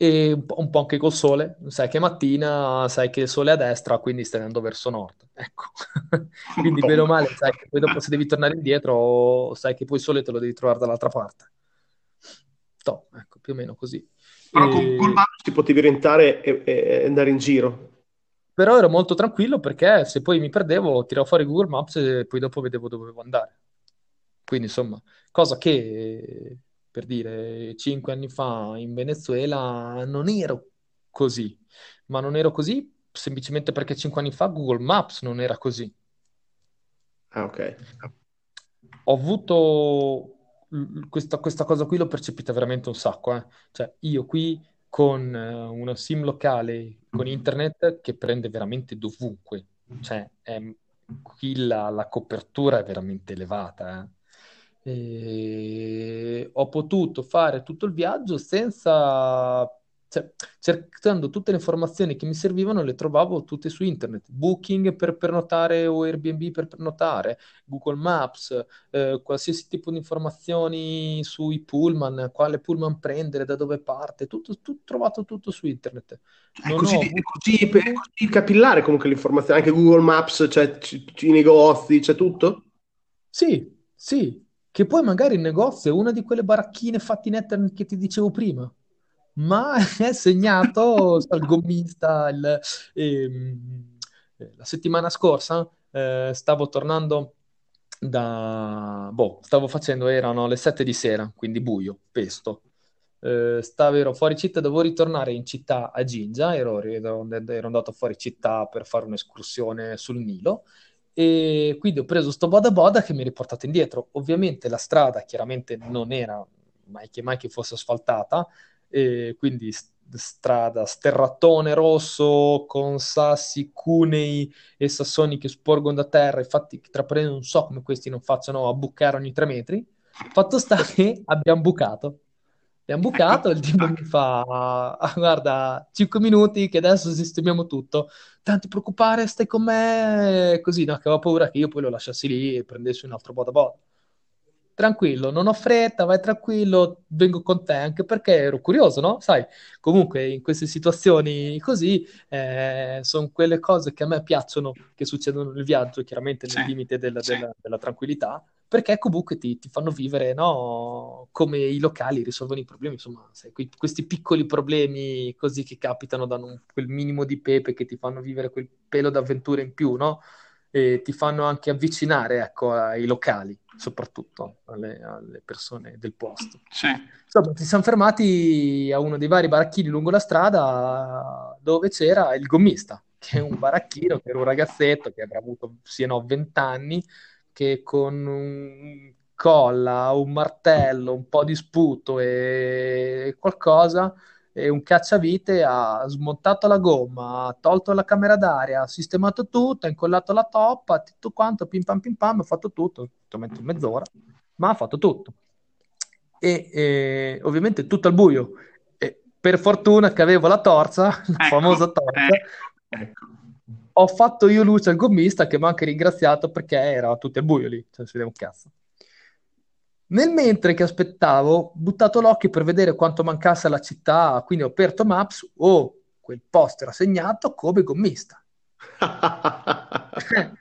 E un po', anche col sole, sai che mattina sai che il sole è a destra, quindi stai andando verso nord. Ecco. Quindi bene o male, sai che poi dopo se devi tornare indietro, sai che poi il sole te lo devi trovare dall'altra parte. Ecco, più o meno così. Però con Google Maps ti potevi orientare e, e andare in giro. Però ero molto tranquillo perché se poi mi perdevo, tiravo fuori Google Maps e poi dopo vedevo dove dovevo andare. Quindi, insomma, cosa che per dire cinque anni fa in Venezuela non ero così, ma non ero così semplicemente perché cinque anni fa Google Maps non era così. Ah, ok. Ho avuto questa, questa cosa qui l'ho percepita veramente un sacco, eh. Cioè, io qui con eh, una SIM locale con internet che prende veramente dovunque, cioè è- qui la, la copertura è veramente elevata, eh. E ho potuto fare tutto il viaggio senza, cioè, cercando tutte le informazioni che mi servivano, le trovavo tutte su internet. Booking per prenotare o Airbnb per prenotare, Google Maps, eh, qualsiasi tipo di informazioni sui pullman, quale pullman prendere, da dove parte, tutto, tutto- trovato tutto su internet. È così, ho è così- è così capillare comunque l'informazione, anche Google Maps, c'è c- c- i negozi, c'è tutto? Sì, sì, che poi magari il negozio è una di quelle baracchine fatte in internet che ti dicevo prima, ma è segnato, il gommista, il- ehm, eh, la settimana scorsa eh, stavo tornando da... boh, stavo facendo, erano le 7 di sera, quindi buio, pesto. Eh, stavo, ero fuori città, dovevo ritornare in città a Gingia, ero, ero ero andato fuori città per fare un'escursione sul Nilo e quindi ho preso sto boda boda che mi ha riportato indietro. Ovviamente la strada chiaramente non era mai che, mai che fosse asfaltata, e quindi strada sterrattone rosso con sassi, cunei e sassoni che sporgono da terra. Infatti, tra parentesi, non so come questi non facciano a bucare ogni tre metri. Fatto sta che abbiamo bucato. Abbiamo bucato, il tipo mi fa, "Ah, guarda, 5 minuti che adesso sistemiamo tutto. Tanto ti preoccupare, stai con me, così, no, che avevo paura che io poi lo lasciassi lì e prendessi un altro boda boda. Tranquillo, non ho fretta, vai tranquillo, vengo con te, anche perché ero curioso, no? Sai, comunque in queste situazioni così eh, sono quelle cose che a me piacciono, che succedono nel viaggio, chiaramente nel sì, limite della, sì. della, della, tranquillità, perché comunque ti, ti fanno vivere, no? Come i locali risolvono i problemi, insomma, sai, que- questi piccoli problemi così che capitano danno quel minimo di pepe che ti fanno vivere quel pelo d'avventura in più, no? E ti fanno anche avvicinare, ecco, ai locali soprattutto alle, alle persone del posto. Sì. Insomma, ci siamo fermati a uno dei vari baracchini lungo la strada dove c'era il gommista, che è un baracchino, che era un ragazzetto che avrà avuto siano 20 anni, che con un colla, un martello, un po' di sputo e qualcosa e un cacciavite ha smontato la gomma, ha tolto la camera d'aria, ha sistemato tutto, ha incollato la toppa, tutto quanto, pim pam pim pam, ha fatto tutto, in mezz'ora, ma ha fatto tutto. E, e ovviamente tutto al buio. E per fortuna che avevo la torcia, la ecco, famosa torcia, ecco. ho fatto io luce al gommista che mi ha anche ringraziato perché era tutto al buio lì, cioè si vede un cazzo. Nel mentre che aspettavo, ho buttato l'occhio per vedere quanto mancasse alla città, quindi ho aperto Maps, oh, quel posto era segnato come gommista.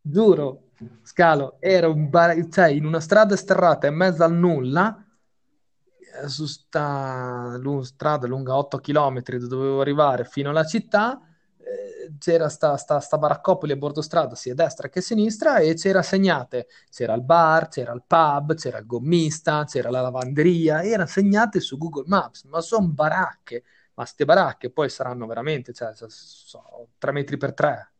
Giuro, Scalo, era un bar- cioè, in una strada sterrata in mezzo al nulla, eh, su sta strada lunga 8 km dove dovevo arrivare fino alla città, c'era sta, sta, sta baraccopoli a bordo strada, sia a destra che a sinistra, e c'era segnate, c'era il bar, c'era il pub, c'era il gommista, c'era la lavanderia, erano segnate su Google Maps, ma sono baracche, ma queste baracche poi saranno veramente, cioè, so, 3 metri per 3,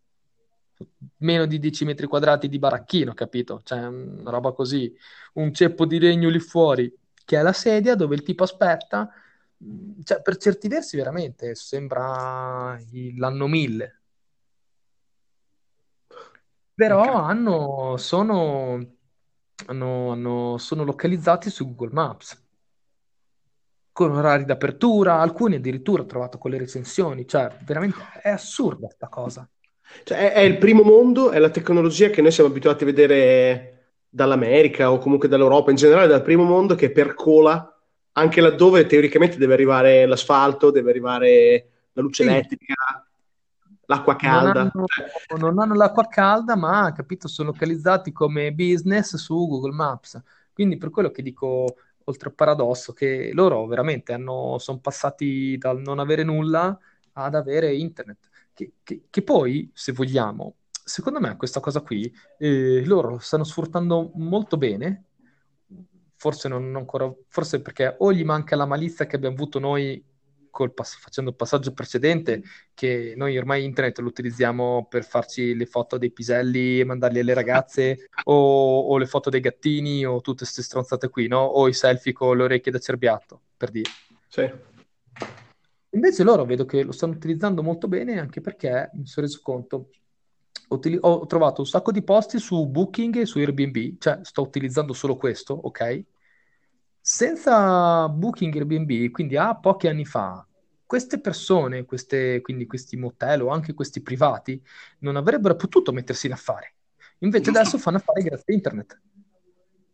meno di 10 metri quadrati di baracchino, capito? Cioè, una roba così, un ceppo di legno lì fuori, che è la sedia dove il tipo aspetta, cioè, per certi versi veramente sembra l'anno 1000 però okay. hanno, sono, hanno, hanno, sono localizzati su Google Maps con orari d'apertura, alcuni addirittura ho trovato con le recensioni, cioè veramente è assurda questa cosa. Cioè, è, è, il primo mondo, è la tecnologia che noi siamo abituati a vedere dall'America o comunque dall'Europa, in generale dal primo mondo che percola anche laddove teoricamente deve arrivare l'asfalto, deve arrivare la luce sì. elettrica, l'acqua calda. Non hanno, cioè. non hanno, l'acqua calda, ma capito, sono localizzati come business su Google Maps. Quindi per quello che dico, oltre al paradosso, che loro veramente hanno, sono passati dal non avere nulla ad avere internet. Che, che, che poi, se vogliamo, secondo me questa cosa qui, eh, loro stanno sfruttando molto bene forse non ancora, forse perché o gli manca la malizia che abbiamo avuto noi pass- facendo il passaggio precedente, che noi ormai internet lo utilizziamo per farci le foto dei piselli e mandarli alle ragazze, o, o, le foto dei gattini, o tutte queste stronzate qui, no? O i selfie con le orecchie da cerbiatto, per dire. Sì. Invece loro vedo che lo stanno utilizzando molto bene anche perché mi sono reso conto ho trovato un sacco di posti su Booking e su Airbnb, cioè sto utilizzando solo questo, ok? Senza Booking Airbnb, quindi a pochi anni fa, queste persone, queste, quindi questi motel o anche questi privati, non avrebbero potuto mettersi in affari. Invece adesso fanno affari grazie a internet.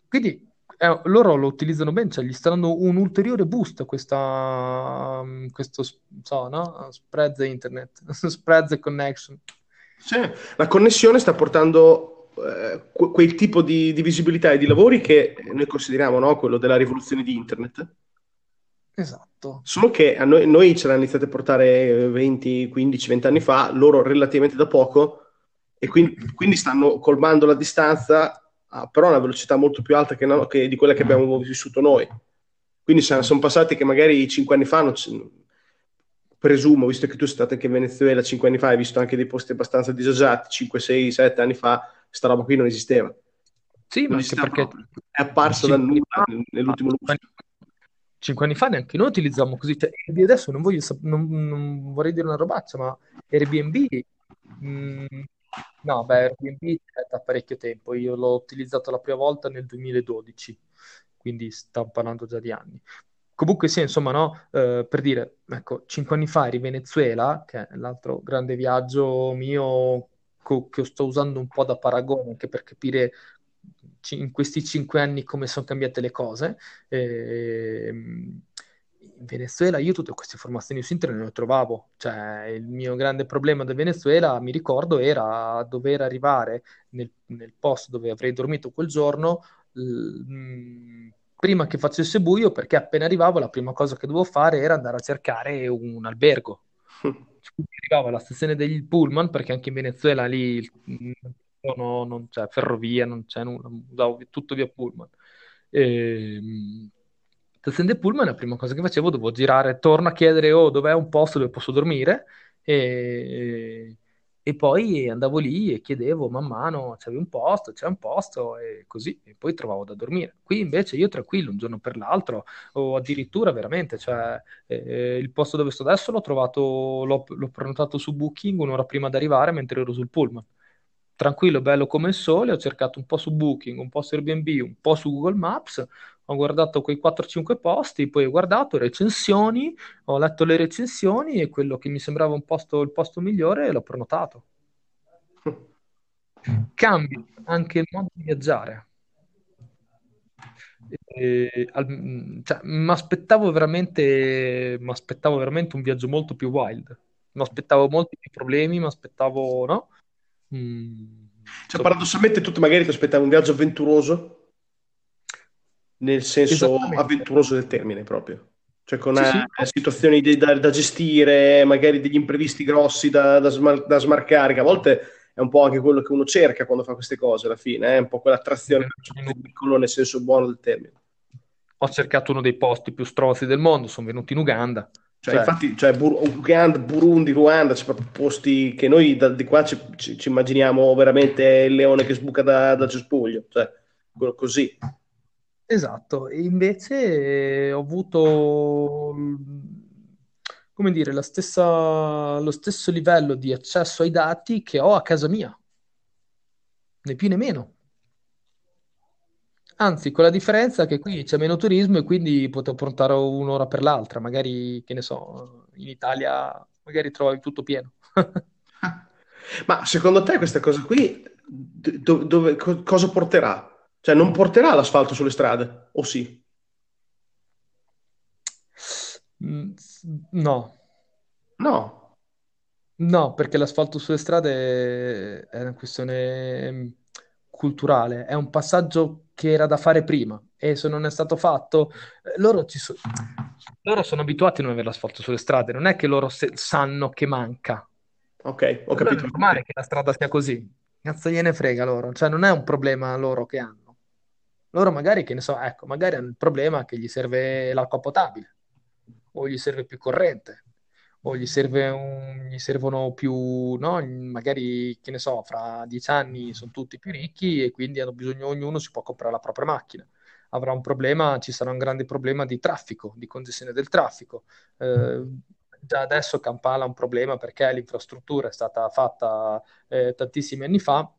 Quindi eh, loro lo utilizzano bene, cioè gli sta dando un ulteriore boost a questa, questo so, no? spread internet, spread connection. Sì, la connessione sta portando quel tipo di, di, visibilità e di lavori che noi consideriamo no? quello della rivoluzione di internet. Esatto. Solo che a noi, noi ce l'hanno iniziato a portare 20, 15, 20 anni fa, loro relativamente da poco, e quindi, quindi stanno colmando la distanza, a, però a una velocità molto più alta che, no, che di quella che abbiamo vissuto noi. Quindi sono passati che magari 5 anni fa non, presumo, visto che tu sei stato anche in Venezuela 5 anni fa, hai visto anche dei posti abbastanza disagiati, 5, 6, 7 anni fa, questa roba qui non esisteva. Sì, non ma anche perché proprio. è apparsa da nulla nell'ultimo luglio. Cinque anni fa neanche noi utilizziamo così. Cioè, adesso non, voglio, non, non, vorrei dire una robaccia, ma Airbnb, mh, mm, no, beh, Airbnb è da parecchio tempo. Io l'ho utilizzato la prima volta nel 2012, quindi stiamo parlando già di anni. Comunque sì, insomma, no? Eh, per dire, ecco, cinque anni fa eri in Venezuela, che è l'altro grande viaggio mio co- che sto usando un po' da paragone, anche per capire in questi cinque anni come sono cambiate le cose. Eh, in Venezuela io tutte queste informazioni su internet non le trovavo, cioè il mio grande problema del Venezuela, mi ricordo, era dover arrivare nel, nel posto dove avrei dormito quel giorno l- prima che facesse buio, perché appena arrivavo la prima cosa che dovevo fare era andare a cercare un albergo. arrivavo alla stazione degli Pullman, perché anche in Venezuela lì no, non c'è ferrovia, non c'è nulla, usavo tutto via Pullman. E, ehm, stazione del Pullman, la prima cosa che facevo, dovevo girare, torno a chiedere, oh, dov'è un posto dove posso dormire? E, e poi andavo lì e chiedevo man mano, c'è un posto, c'è un posto e così, e poi trovavo da dormire. Qui invece io tranquillo, un giorno per l'altro, o addirittura veramente, cioè eh, il posto dove sto adesso l'ho trovato, l'ho, l'ho prenotato su Booking un'ora prima di arrivare mentre ero sul pullman tranquillo, bello come il sole, ho cercato un po' su Booking, un po' su Airbnb, un po' su Google Maps, ho guardato quei 4-5 posti, poi ho guardato recensioni, ho letto le recensioni e quello che mi sembrava un posto, il posto migliore l'ho prenotato. Cambia anche il modo di viaggiare. cioè, mi aspettavo veramente, veramente un viaggio molto più wild. Mi aspettavo molti più problemi, mi aspettavo, no? Mm, cioè, paradossalmente, tu magari ti aspettavi un viaggio avventuroso, nel senso avventuroso del termine proprio. Cioè, con sì, sì. Eh, situazioni di, da, da, gestire, magari degli imprevisti grossi da, da, smar- da, smarcare, che a volte è un po' anche quello che uno cerca quando fa queste cose alla fine, è eh? un po' quell'attrazione piccolo nel senso buono del termine. Ho cercato uno dei posti più strozzi del mondo, sono venuto in Uganda cioè, cioè, infatti, cioè, Bur- Uganda, Burundi, Ruanda, cioè, posti che noi da, di qua ci, ci, ci, immaginiamo veramente il leone che sbuca da, da cespuglio, cioè, così. Esatto, e invece ho avuto, come dire, la stessa, lo stesso livello di accesso ai dati che ho a casa mia, né più né meno. Anzi, con la differenza che qui c'è meno turismo e quindi potevo portare un'ora per l'altra. Magari, che ne so, in Italia magari trovavi tutto pieno. Ma secondo te questa cosa qui do- dove, co- cosa porterà? Cioè non porterà l'asfalto sulle strade, o sì? Mm, no. No. No, perché l'asfalto sulle strade è una questione mm, culturale, è un passaggio che era da fare prima e se non è stato fatto, eh, loro, so- loro sono abituati a non avere l'asfalto sulle strade, non è che loro se- sanno che manca. Ok, ho capito. È normale che la strada sia così. Cazzo gliene frega loro, cioè non è un problema loro che hanno. Loro magari, che ne so, ecco, magari hanno il problema che gli serve l'acqua potabile o gli serve più corrente o gli, serve un, gli servono più, no? magari che ne so, fra dieci anni sono tutti più ricchi e quindi hanno bisogno, ognuno si può comprare la propria macchina. Avrà un problema, ci sarà un grande problema di traffico, di congestione del traffico. Eh, già adesso Kampala ha un problema perché l'infrastruttura è stata fatta eh, tantissimi anni fa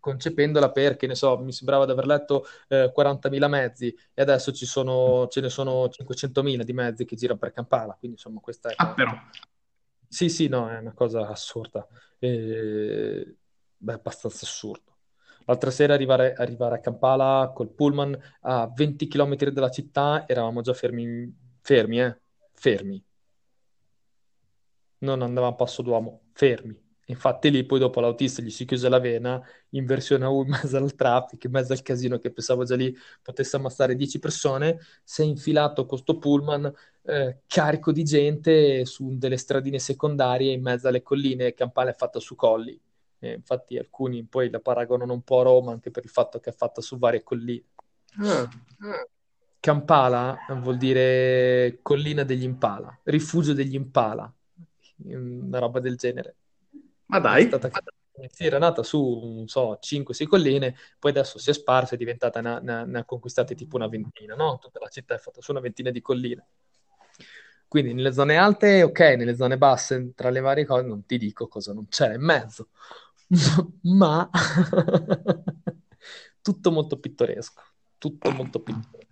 concependola per, che ne so, mi sembrava di aver letto eh, 40.000 mezzi e adesso sono, ce ne sono 500.000 di mezzi che girano per Kampala, quindi insomma questa è... Ah, però. Sì, sì, no, è una cosa assurda. E... Beh, abbastanza assurdo. L'altra sera arrivare, arrivare, a Kampala col pullman a 20 km dalla città, eravamo già fermi, fermi, eh? Fermi. Non andavamo a passo d'uomo, fermi Infatti lì poi dopo l'autista gli si chiuse la vena in versione A1 in mezzo al traffico, in mezzo al casino che pensavo già lì potesse ammassare 10 persone, si è infilato con sto pullman eh, carico di gente su delle stradine secondarie in mezzo alle colline, Campana è fatta su colli. E infatti alcuni poi la paragonano un po' a Roma anche per il fatto che è fatta su varie colline. Ah, ah. Kampala vuol dire collina degli impala, rifugio degli impala, una roba del genere. Ma dai. È stata, sì, era nata su, non so, 5-6 colline, poi adesso si è sparsa, è diventata, ne, ne, ne ha conquistate tipo una ventina, no? Tutta la città è fatta su una ventina di colline. Quindi nelle zone alte, ok, nelle zone basse, tra le varie cose, non ti dico cosa non c'è in mezzo, ma tutto molto pittoresco, tutto molto pittoresco.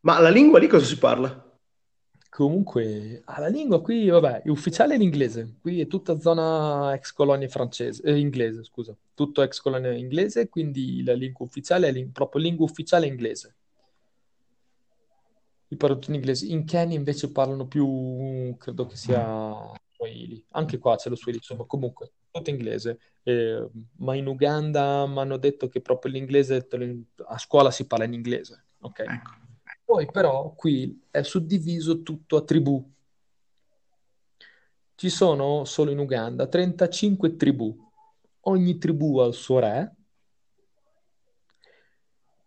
Ma la lingua lì cosa si parla? Comunque, la lingua qui, vabbè, è ufficiale l'inglese. Qui è tutta zona ex colonia francese, eh, inglese, scusa. Tutto ex colonia inglese, quindi la lingua ufficiale è l'in- proprio lingua ufficiale inglese. I parlo in inglese. In Kenya invece parlano più, credo che sia Swahili. Anche qua c'è lo Swahili, insomma, comunque, tutto inglese. Eh, ma in Uganda mi hanno detto che proprio l'inglese, a scuola si parla in inglese, ok? Ecco. Poi però qui è suddiviso tutto a tribù. Ci sono solo in Uganda 35 tribù. Ogni tribù ha il suo re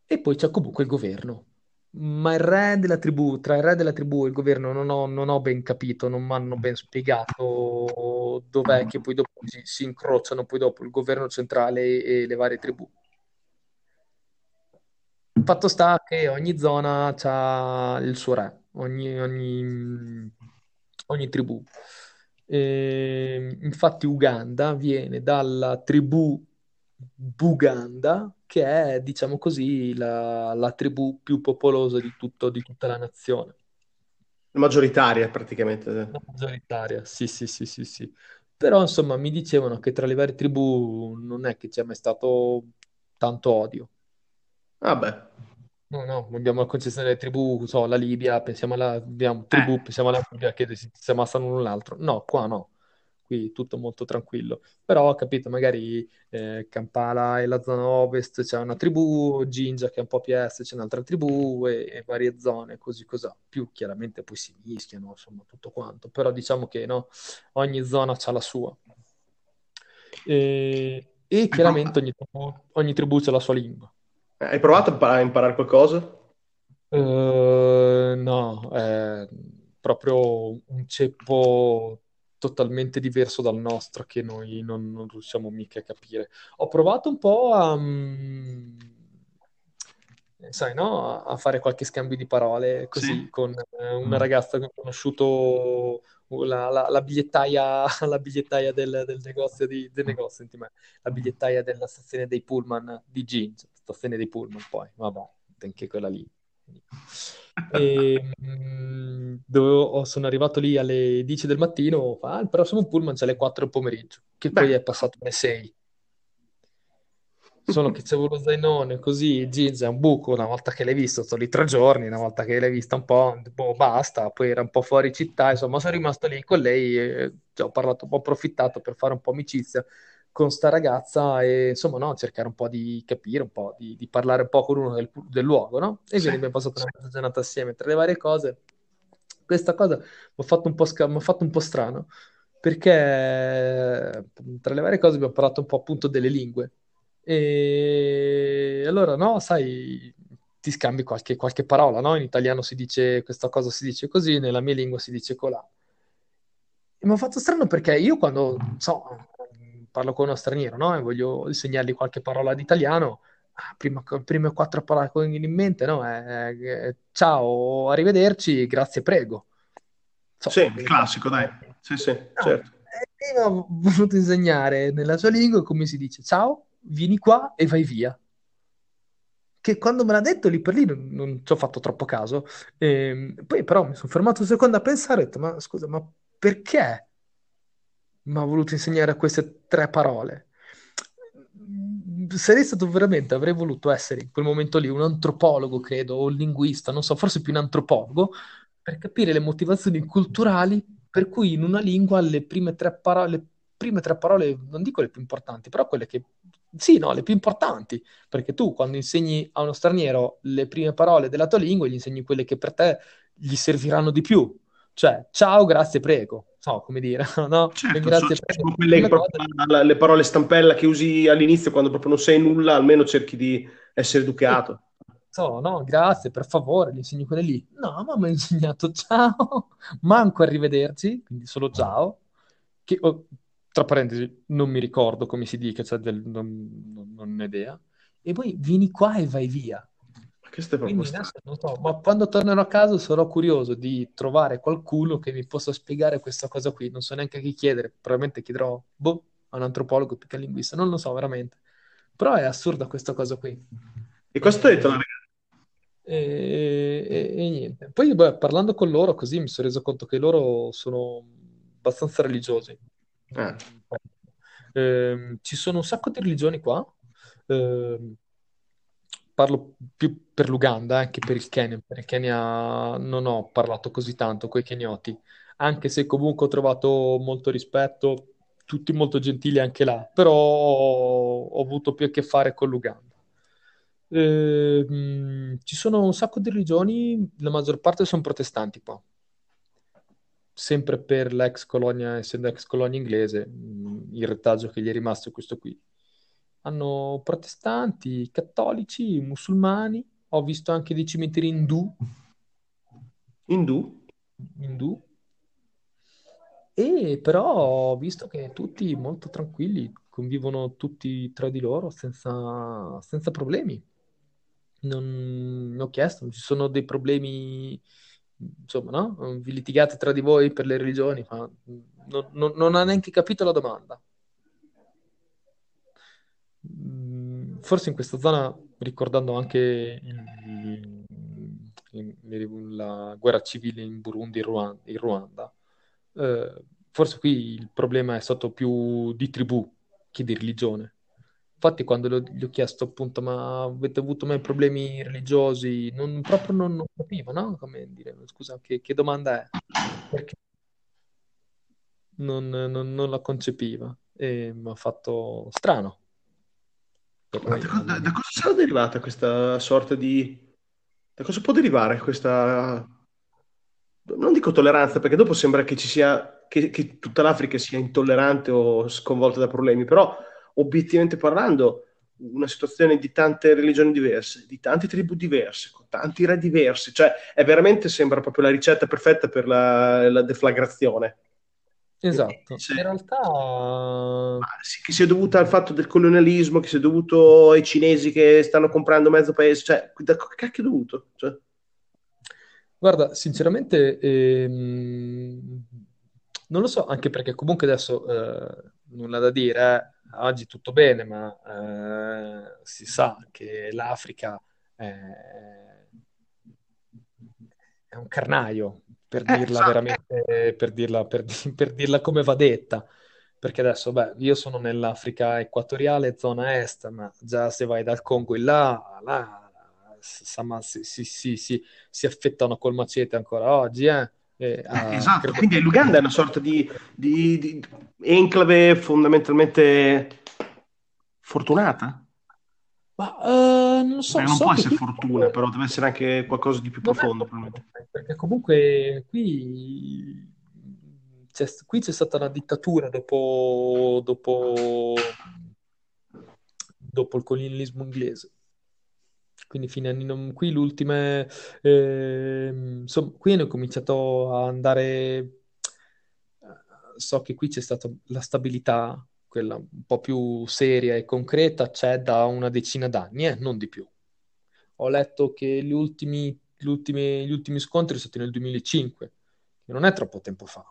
e poi c'è comunque il governo. Ma il re della tribù, tra il re della tribù e il governo non ho, non ho ben capito, non mi hanno ben spiegato dov'è che poi dopo si, si incrociano poi dopo il governo centrale e, e le varie tribù. Fatto sta che ogni zona ha il suo re, ogni, ogni- ogni tribù. E, infatti Uganda viene dalla tribù Buganda, che è, diciamo così, la, la tribù più popolosa di tutto- di tutta la nazione. Maggioritaria praticamente. La maggioritaria, sì, sì, sì, sì, sì. Però insomma mi dicevano che tra le varie tribù non è che c'è mai stato tanto odio. Vabbè. No, no, abbiamo la concezione delle tribù, so, la Libia, pensiamo alla abbiamo Eh, tribù, pensiamo alla Libia che si, si ammassano l'un l'altro. No, qua no, qui tutto molto tranquillo. Però ho capito, magari eh, Kampala e la zona ovest c'è una tribù, Jinja che è un po' più est c'è un'altra tribù e, e varie zone, così così. Più chiaramente poi si mischiano, insomma, tutto quanto. Però diciamo che no, ogni zona ha la sua. E, e chiaramente ogni tribù, ogni tribù ha la sua lingua. Hai provato a impa- a imparare qualcosa? Eh, no, è proprio un ceppo totalmente diverso dal nostro che noi non, non riusciamo mica a capire. Ho provato un po' a, mm, sai, no? A fare qualche scambio di parole Sì? così con eh, una ragazza che ho conosciuto, la, la- la bigliettaia, la bigliettaia del, del negozio di, del negozio, senti la bigliettaia della stazione dei Pullman di Ginza, stazione dei Pullman poi, vabbè, anche quella lì. E, mm, dovevo- sono arrivato lì alle 10 del mattino, fa, "Ah, il prossimo pullman c'è alle 4 del pomeriggio, che poi Beh, è passato alle 6. Solo che c'avevo lo zainone, così, jeans è un buco, una volta che l'hai visto, sto lì tre giorni, una volta che l'hai vista un po', boh, basta, poi era un po' fuori città, insomma, sono rimasto lì con lei, e, cioè, ho parlato, ho approfittato per fare un po' amicizia con sta ragazza e insomma, no, cercare un po' di capire, un po' di, di parlare un po' con uno del, del luogo, no? E Sì. quindi abbiamo passato una giornata assieme tra le varie cose. Questa cosa mi ha fatto un po', sca- mi ha fatto un po' strano, perché tra le varie cose abbiamo parlato un po' appunto delle lingue. E allora, no, sai, ti scambi qualche, qualche parola, no? In italiano si dice questa cosa si dice così, nella mia lingua si dice colà. E mi ha fatto strano perché io quando, so, parlo con uno straniero, no? E voglio insegnargli qualche parola di italiano, ah, prima, prime quattro parole che in mente, no? È, è ciao, arrivederci, grazie, prego. So, sì, Il classico, dai. Sì, sì, No, certo. e io ho voluto insegnare nella sua lingua come si dice ciao, vieni qua e vai via. Che quando me l'ha detto lì per lì non, non ci ho fatto troppo caso. Ehm, poi però mi sono fermato un secondo a pensare e ho detto, ma scusa, ma perché mi ha voluto insegnare queste tre parole? Sarei stato veramente, avrei voluto essere in quel momento lì un antropologo, credo, o un linguista, non so, forse più un antropologo, per capire le motivazioni culturali per cui in una lingua le prime tre parole, le prime tre parole, non dico le più importanti, però quelle che, sì, no, le più importanti, perché tu quando insegni a uno straniero le prime parole della tua lingua, gli insegni quelle che per te gli serviranno di più. Cioè, ciao, grazie, prego. So come dire, no? Certo, Grazie, so- prego. La- le parole stampella che usi all'inizio quando proprio non sai nulla, almeno cerchi di essere educato. so, no, grazie, per favore, gli insegni quelle lì. No, ma mi ha insegnato ciao, manco arrivederci, quindi solo ciao, che, oh, tra parentesi, non mi ricordo come si dica, cioè del- non, non- ho idea. E poi vieni qua e vai via. Ma Questo è proprio Quindi non so, ma quando tornerò a casa sarò curioso di trovare qualcuno che mi possa spiegare questa cosa qui. Non so neanche a chi chiedere, probabilmente chiederò, boh, a un antropologo più che a linguista, non lo so veramente. Però è assurda questa cosa qui. E questo ha detto la E, ragazza. E, e- e niente. Poi, beh, parlando con loro, così mi sono reso conto che loro sono abbastanza religiosi. Eh. Ehm, ci sono un sacco di religioni qua. Ehm, parlo più per l'Uganda eh, che per il Kenya. Per il Kenya non ho parlato così tanto con i kenyoti, anche se comunque ho trovato molto rispetto, tutti molto gentili anche là, però ho, avuto più a che fare con l'Uganda. Ehm, ci sono un sacco di religioni, la maggior parte sono protestanti qua sempre per l'ex colonia, essendo ex colonia inglese, mh, il retaggio che gli è rimasto è questo qui. Hanno protestanti, cattolici, musulmani, ho visto anche dei cimiteri indù, Indù? indù, e però ho visto che tutti molto tranquilli, convivono tutti tra di loro senza, senza problemi. Non ne ho chiesto, non ci sono dei problemi, insomma, no? Vi litigate tra di voi per le religioni, ma non, non- non ha neanche capito la domanda. Mm, Forse in questa zona, ricordando anche il- il- la guerra civile in Burundi e Ruan- in Ruanda, eh, forse qui il problema è stato più di tribù che di religione. Infatti, quando lo- gli ho chiesto appunto, ma avete avuto mai problemi religiosi? Non, proprio non, non capivo, no? Come dire, scusa, che, che domanda è? Perché non, non- non la concepiva e mi ha fatto strano. Poi da, co- da- da cosa sarà derivata questa sorta di... Da cosa può derivare questa... Non dico tolleranza, perché dopo sembra che ci sia... che, che tutta l'Africa sia intollerante o sconvolta da problemi, però obiettivamente parlando, una situazione di tante religioni diverse, di tante tribù diverse, con tanti re diversi, cioè è veramente sembra proprio la ricetta perfetta per la, la deflagrazione. Esatto, in invece, realtà, che sia dovuta al fatto del colonialismo, che sia dovuto ai cinesi che stanno comprando mezzo paese, cioè, da che cacchio è dovuto? Cioè, guarda, sinceramente, ehm, non lo so, anche perché comunque adesso eh, nulla da dire, eh, oggi tutto bene, ma eh, si sa che l'Africa è, è un carnaio, per eh, dirla esatto. veramente, per dirla, per per dirla come va detta. Perché adesso, beh, io sono nell'Africa equatoriale, zona est, ma già se vai dal Congo in là, là, si, si, si, si affettano col macete ancora oggi, eh? E, Eh, ah, esatto, credo quindi l'Uganda è una sorta di, di- di enclave fondamentalmente fortunata. Ma eh, non so, Perché non so può essere fortuna, comunque però deve essere anche qualcosa di più non è profondo, probabilmente. perché comunque qui c'è, qui c'è stata una dittatura dopo, dopo, dopo il colonialismo inglese. Quindi fine anni, non- qui l'ultima, ehm, insomma, qui hanno cominciato a andare, eh, so che qui c'è stata la stabilità, quella un po' più seria e concreta, c'è da una decina d'anni, eh, non di più. Ho letto che gli ultimi, gli ultimi, gli ultimi scontri sono stati nel 2005, che non è troppo tempo fa.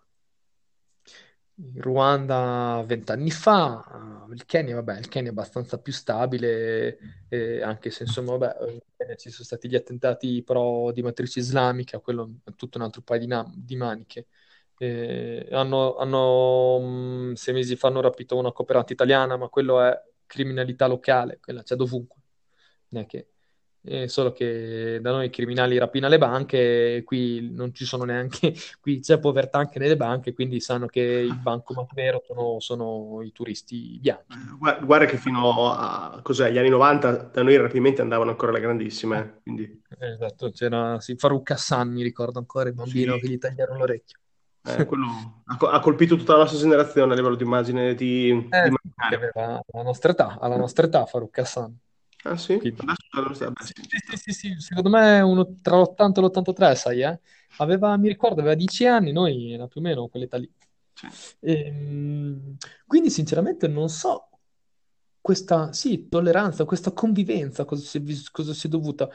Il Ruanda vent'anni fa, eh, il Kenya, vabbè, il Kenya è abbastanza più stabile, eh, anche se insomma, vabbè, in Kenya ci sono stati gli attentati però di matrice islamica, quello è tutto un altro paio di, di maniche. Eh, hanno, hanno, mh, sei mesi fa hanno rapito una cooperante italiana, ma quello è criminalità locale, quella c'è dovunque. Non è che- eh, solo che da noi i criminali rapina le banche, qui non ci sono neanche, qui c'è povertà anche nelle banche, quindi sanno che il bancomat vero sono, sono i turisti bianchi. Eh, Guarda, che fino a, cos'è, agli anni 90 da noi i rapimenti andavano ancora alla grandissima, eh, quindi Esatto, c'era sì, Farruख Hassan, mi ricordo ancora il sì, bambino che gli tagliarono l'orecchio. eh, quello ha, co- ha colpito tutta la nostra generazione a livello di immagine di, di Eh, sì, che immaginario. aveva la nostra età, alla nostra età Farruख Hassan. Ah sì? Quindi, Adesso, vabbè, sì, sì, sì, sì, secondo me uno tra l'80 e l'83, sai, eh? Aveva, mi ricordo, aveva 10 anni, noi era più o meno quell'età lì. Sì. Ehm, quindi, sinceramente, non so questa, sì, tolleranza, questa convivenza, cosa si è, cosa si è dovuta.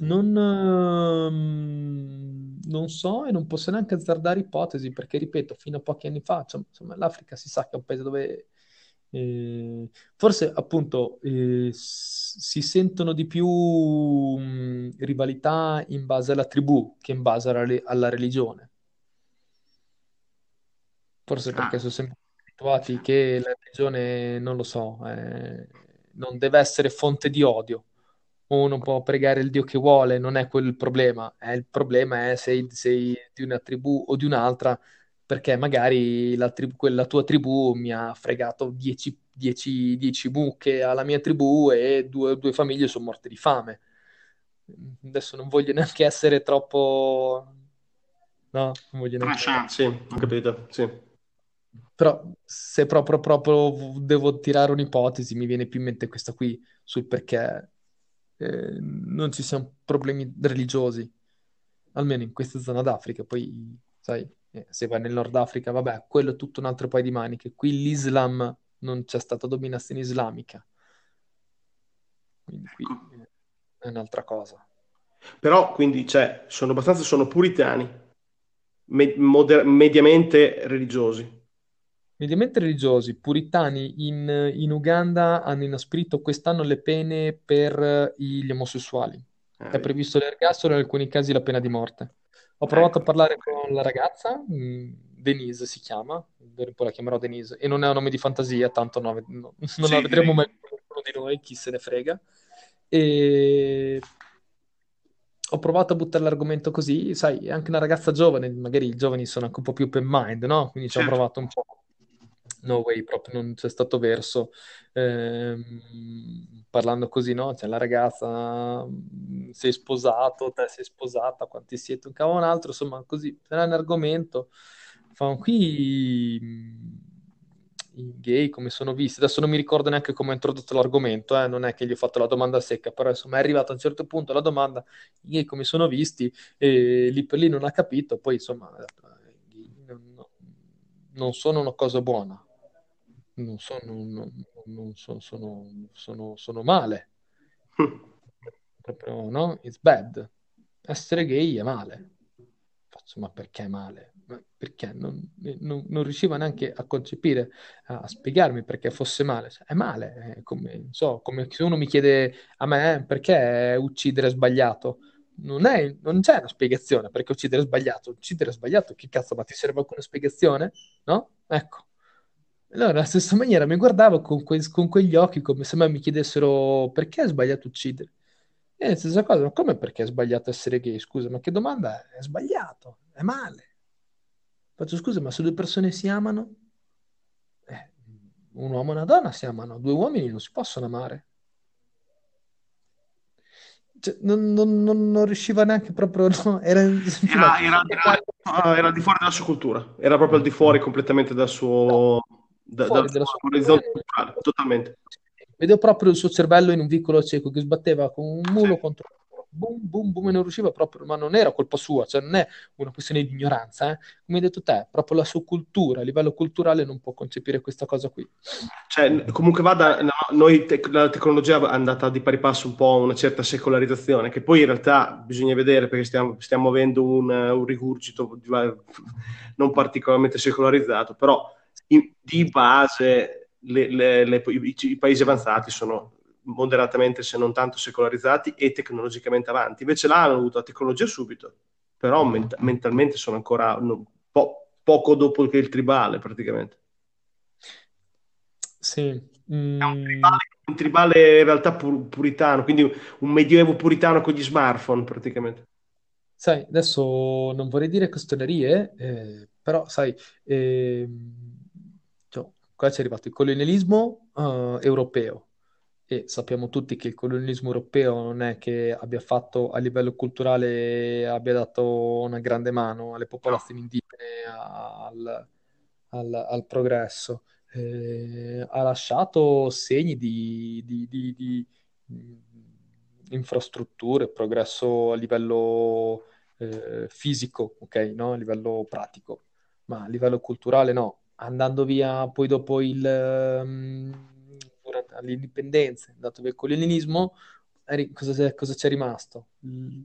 Non, ehm, non so e non posso neanche azzardare ipotesi, perché, ripeto, fino a pochi anni fa, cioè, insomma, l'Africa si sa che è un paese dove Eh, forse appunto eh, si sentono di più mh, rivalità in base alla tribù che in base alla, alla religione. Forse perché Ah, sono sempre abituati che la religione, non lo so, eh, non deve essere fonte di odio. Uno può pregare il Dio che vuole, non è quello il problema. Eh, il problema è se sei di una tribù o di un'altra, perché magari la, tribù, quella tua tribù mi ha fregato 10 mucche alla mia tribù e due, due famiglie sono morte di fame. Adesso non voglio neanche essere troppo... No, non voglio neanche... Tranchant, sì, ho capito, sì. Però se proprio, proprio devo tirare un'ipotesi, mi viene più in mente questa qui sul perché eh, non ci siano problemi religiosi, almeno in questa zona d'Africa. Poi, sai, eh, se vai nel Nord Africa, vabbè, quello è tutto un altro paio di maniche. Qui l'Islam non c'è stata dominazione islamica. Quindi qui eh, è un'altra cosa. Però, quindi, cioè, sono abbastanza, sono puritani, me- moder- mediamente religiosi. Mediamente religiosi, puritani in, in Uganda hanno inasprito quest'anno le pene per eh, gli omosessuali. Ah, È vedi. previsto l'ergastolo e in alcuni casi la pena di morte. Ho provato Ecco. a parlare con la ragazza, mh, Denise si chiama, d'ora in poi la chiamerò Denise, e non è un nome di fantasia, tanto no- no- non la Sì, vedremo mai con nessuno di noi, chi se ne frega. E ho provato a buttare l'argomento così, sai, è anche una ragazza giovane, magari i giovani sono anche un po' più open mind, no? Quindi ci ho certo. provato un po'. No way, proprio non c'è stato verso. Ehm, parlando così, no? C'è la ragazza, mh, sei sposato, te sei sposata, quanti siete? Un cavolo un altro, insomma, così, era un argomento. Fa, qui mh, i gay come sono visti? Adesso non mi ricordo neanche come ho introdotto l'argomento, eh, Non è che gli ho fatto la domanda secca, però insomma è arrivata a un certo punto la domanda, i gay come sono visti? E lì per lì non ha capito, poi insomma, "Eh, non sono una cosa buona non sono, non- non so- sono, sono- sono male, proprio, no? It's bad. Essere gay è male. Faccio, ma perché è male? Ma perché? Non, non- non riusciva neanche a concepire, a, a spiegarmi perché fosse male. Cioè, è male, è come, so, come se uno mi chiede a me eh, perché uccidere è sbagliato. Non è- non c'è una spiegazione perché uccidere è sbagliato. Uccidere è sbagliato, che cazzo, ma ti serve alcuna spiegazione? No? Ecco. Allora, alla stessa maniera mi guardavo con, que- con quegli occhi come se me mi chiedessero perché è sbagliato uccidere. E la stessa cosa, ma come perché è sbagliato essere gay? Scusa, ma che domanda è? È sbagliato, è male. Faccio scusa, ma se due persone si amano, eh, un uomo e una donna si amano, due uomini non si possono amare. Cioè, non, non- non- non riusciva neanche proprio, no, era Era, era- era- di fuori della sua cultura, era proprio al di fuori completamente dal suo, da- dalla suo sua orizzonte culturale, totalmente. Vedevo proprio il suo cervello in un vicolo cieco che sbatteva con un Sì. mulo contro boom, boom, boom, e non riusciva proprio, ma non era colpa sua, cioè non è una questione di ignoranza, eh. Come hai detto te, proprio la sua cultura, a livello culturale non può concepire questa cosa qui. Cioè, comunque vada, no, noi tec- la tecnologia è andata di pari passo un po' a una certa secolarizzazione, che poi in realtà bisogna vedere perché stiamo, stiamo avendo un, un rigurgito non particolarmente secolarizzato, però in- di base le- le- le- i, i paesi avanzati sono moderatamente, se non tanto secolarizzati e tecnologicamente avanti. Invece là hanno avuto la tecnologia subito, però ment- mentalmente sono ancora no, po- poco dopo che il tribale praticamente. Sì. È un Mm, tribale, un tribale in realtà pur- puritano, quindi un medioevo puritano con gli smartphone praticamente. sai, adesso non vorrei dire costonerie, eh, però sai, cioè, qua ci è arrivato il colonialismo eh, europeo e sappiamo tutti che il colonialismo europeo non è che abbia fatto a livello culturale, abbia dato una grande mano alle popolazioni indigene, al, al- al progresso. Eh, ha lasciato segni di, di- di- di, mh, infrastrutture, progresso a livello eh, fisico, ok, no? A livello pratico, ma a livello culturale no. Andando via poi dopo il, ehm, durante l'indipendenza, è andato via il colonialismo, cosa, cosa c'è rimasto?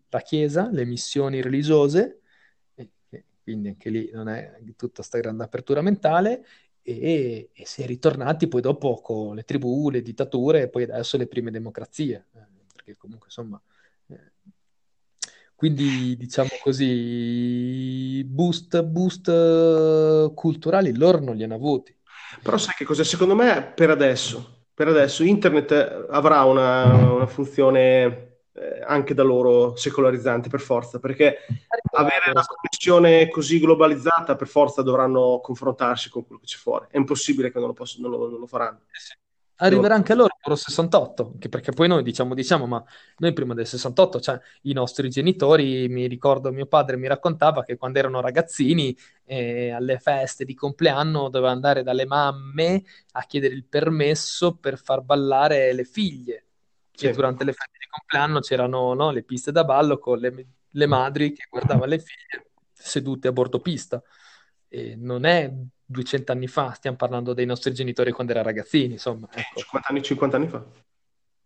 La Chiesa, le missioni religiose, quindi anche lì non è tutta sta grande apertura mentale, e, e si è ritornati poi dopo con le tribù, le dittature e poi adesso le prime democrazie, eh, perché comunque insomma... Eh, quindi diciamo così, boost, boost eh, culturali loro non li hanno avuti. Però sai che cosa? Secondo me per adesso, per adesso internet avrà una, una funzione eh, anche da loro secolarizzanti per forza, perché avere una connessione così globalizzata per forza dovranno confrontarsi con quello che c'è fuori. È impossibile che non lo, posso, non lo, non lo faranno. Arriverà anche a loro, loro 68, anche perché poi noi diciamo, diciamo, ma noi prima del 68, cioè i nostri genitori, mi ricordo mio padre mi raccontava che quando erano ragazzini eh, alle feste di compleanno doveva andare dalle mamme a chiedere il permesso per far ballare le figlie sì. durante le feste di compleanno c'erano no, le piste da ballo con le, le, madri che guardavano le figlie sedute a bordo pista. E non è 200 anni fa, stiamo parlando dei nostri genitori quando erano ragazzini, insomma. Ecco. 50 anni, 50 anni fa.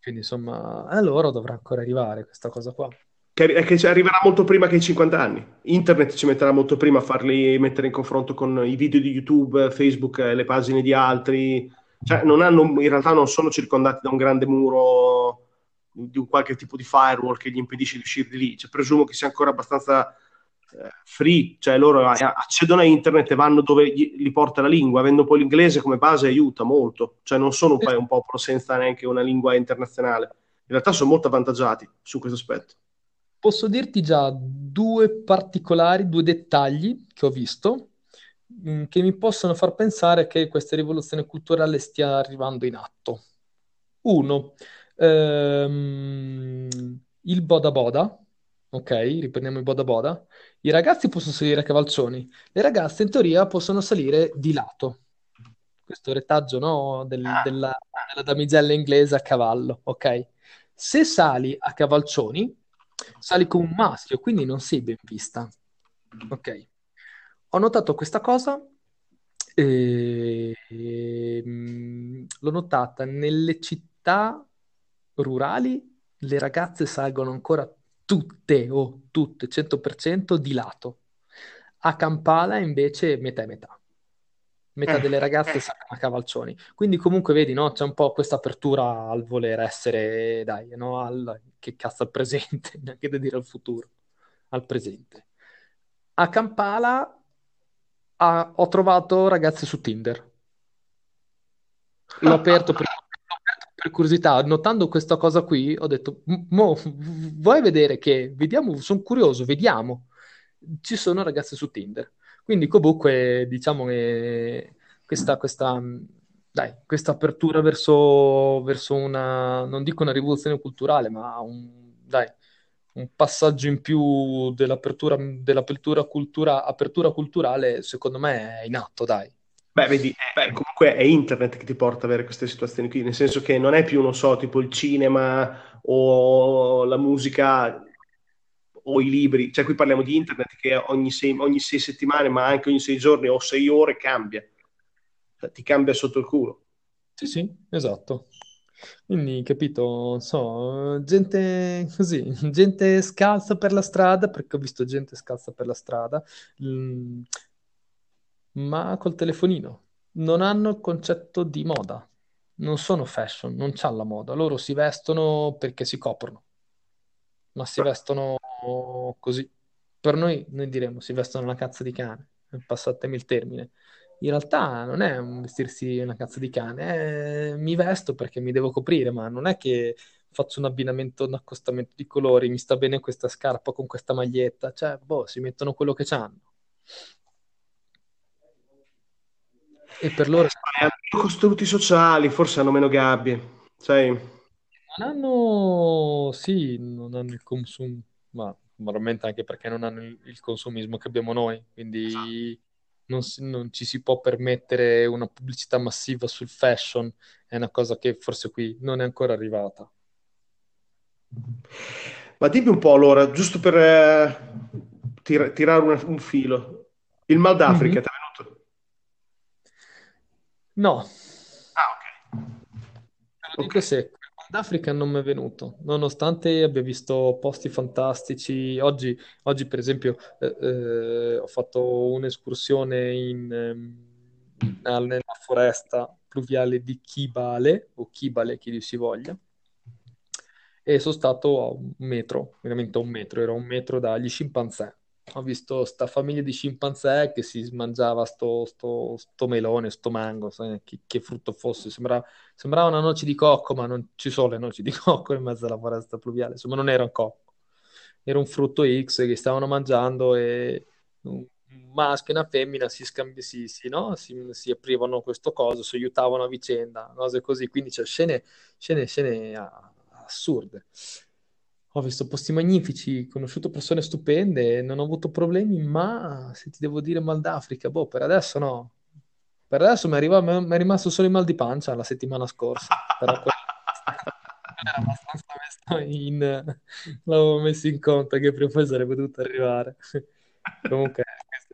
Quindi insomma, a loro dovrà ancora arrivare questa cosa qua. Che, che arriverà molto prima che i 50 anni. Internet ci metterà molto prima a farli mettere in confronto con i video di YouTube, Facebook, le pagine di altri. Cioè, non hanno, in realtà non sono circondati da un grande muro di un qualche tipo di firewall che gli impedisce di uscire di lì. Cioè, presumo che sia ancora abbastanza eh, free, cioè loro accedono a internet e vanno dove gli, li porta la lingua, avendo poi l'inglese come base aiuta molto, cioè non sono un, un popolo senza neanche una lingua internazionale. In realtà sono molto avvantaggiati su questo aspetto. Posso dirti già due particolari, due dettagli che ho visto mh, mm, che mi possono far pensare che questa rivoluzione culturale stia arrivando in atto. Uno, ehm, il Boda Boda, ok, riprendiamo il Boda Boda, i ragazzi possono salire a cavalcioni, le ragazze in teoria possono salire di lato. Questo retaggio no, del, ah. della, della damigella inglese a cavallo, ok? Se sali a cavalcioni, sali come un maschio, quindi non sei ben vista. Ok. Ho notato questa cosa e, e mm, l'ho notata nelle città rurali le ragazze salgono ancora tutte o tutte 100% di lato. A Kampala invece metà e metà. Metà eh, delle ragazze eh. salgono a cavalcioni. Quindi comunque vedi, no? C'è un po' questa apertura al voler essere, dai, no? Al, che cazzo al presente, neanche da dire al futuro, al presente. A Kampala ha, ho trovato ragazze su Tinder. L'ho aperto per curiosità, notando questa cosa qui, ho detto, mo, vuoi vedere che, vediamo, sono curioso, vediamo. Ci sono ragazze su Tinder. Quindi comunque diciamo che questa, questa, dai, questa apertura verso, verso una, non dico una rivoluzione culturale, ma un, dai, un passaggio in più dell'apertura, dell'apertura cultura, culturale, secondo me è in atto, dai. Beh, vedi, beh, comunque è internet che ti porta ad avere queste situazioni qui, nel senso che non è più, non so, tipo il cinema o la musica o i libri, cioè qui parliamo di internet che ogni sei, ogni sei settimane, ma anche ogni sei giorni o sei ore cambia, cioè, ti cambia sotto il culo. Sì, sì, esatto. Quindi, capito, so, gente così, gente scalza per la strada, perché ho visto gente scalza per la strada, ma col telefonino. Non hanno il concetto di moda. Non sono fashion, non c'hanno la moda. Loro si vestono perché si coprono, ma si vestono così. Per noi, noi diremmo, si vestono una cazzo di cane. Passatemi il termine. In realtà non è un vestirsi una cazzo di cane, è... mi vesto perché mi devo coprire, ma non è che faccio un abbinamento, un accostamento di colori, mi sta bene questa scarpa con questa maglietta, cioè, boh, si mettono quello che hanno. E per loro... Hanno costrutti sociali, forse hanno meno gabbie, sai? Non hanno... Sì, non hanno il consumo, ma normalmente anche perché non hanno il consumismo che abbiamo noi, quindi non, si, non, ci si può permettere una pubblicità massiva sul fashion, è una cosa che forse qui non è ancora arrivata. Ma dimmi un po' allora, giusto per eh, tir- tirare un, un, filo, il Mal d'Africa mm-hmm. No. Ah, ok. Te lo dico secco. D'Africa non mi è venuto, nonostante abbia visto posti fantastici. Oggi, oggi per esempio, eh, eh, ho fatto un'escursione in, ehm, nella foresta pluviale di Kibale, o Kibale, chi si voglia, e sono stato a un metro, veramente a un metro, era un metro dagli scimpanzé. Ho visto sta famiglia di scimpanzé che si mangiava sto, sto, sto melone, sto mango, sai, che, che, frutto fosse. Sembrava, sembrava, una noce di cocco, ma non ci sono le noci di cocco in mezzo alla foresta pluviale. Insomma, non era un cocco. Era un frutto X che stavano mangiando e un maschio e una femmina si, scambi- no? si, si aprivano questo coso, si aiutavano a vicenda, cose così. Quindi c'è scene, scene, scene assurde ho visto posti magnifici, conosciuto persone stupende, non ho avuto problemi, ma se ti devo dire mal d'Africa, boh, per adesso no. Per adesso mi è, arrivato, mi è rimasto solo il mal di pancia la settimana scorsa. Però era abbastanza messo in... l'avevo messo in conto che prima o poi sarebbe dovuto arrivare. Comunque,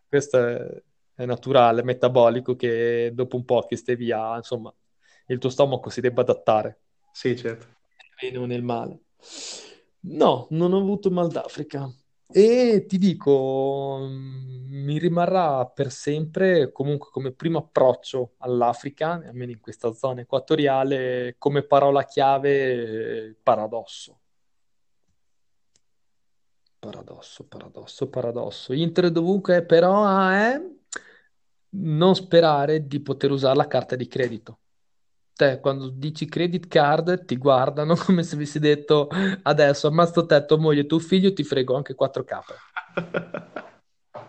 questo è, è naturale, metabolico, che dopo un po' che stai via, insomma, il tuo stomaco si debba adattare. Sì, certo. Nel bene o nel male. No, non ho avuto mal d'Africa. E ti dico, mm, mi rimarrà per sempre, comunque come primo approccio all'Africa, almeno in questa zona equatoriale, come parola chiave, eh, paradosso. Paradosso, paradosso, paradosso. Inter dovunque però è non sperare di poter usare la carta di credito te quando dici credit card ti guardano come se avessi detto adesso ammazzo te, tua moglie, tuo figlio, ti frego anche 4 capre.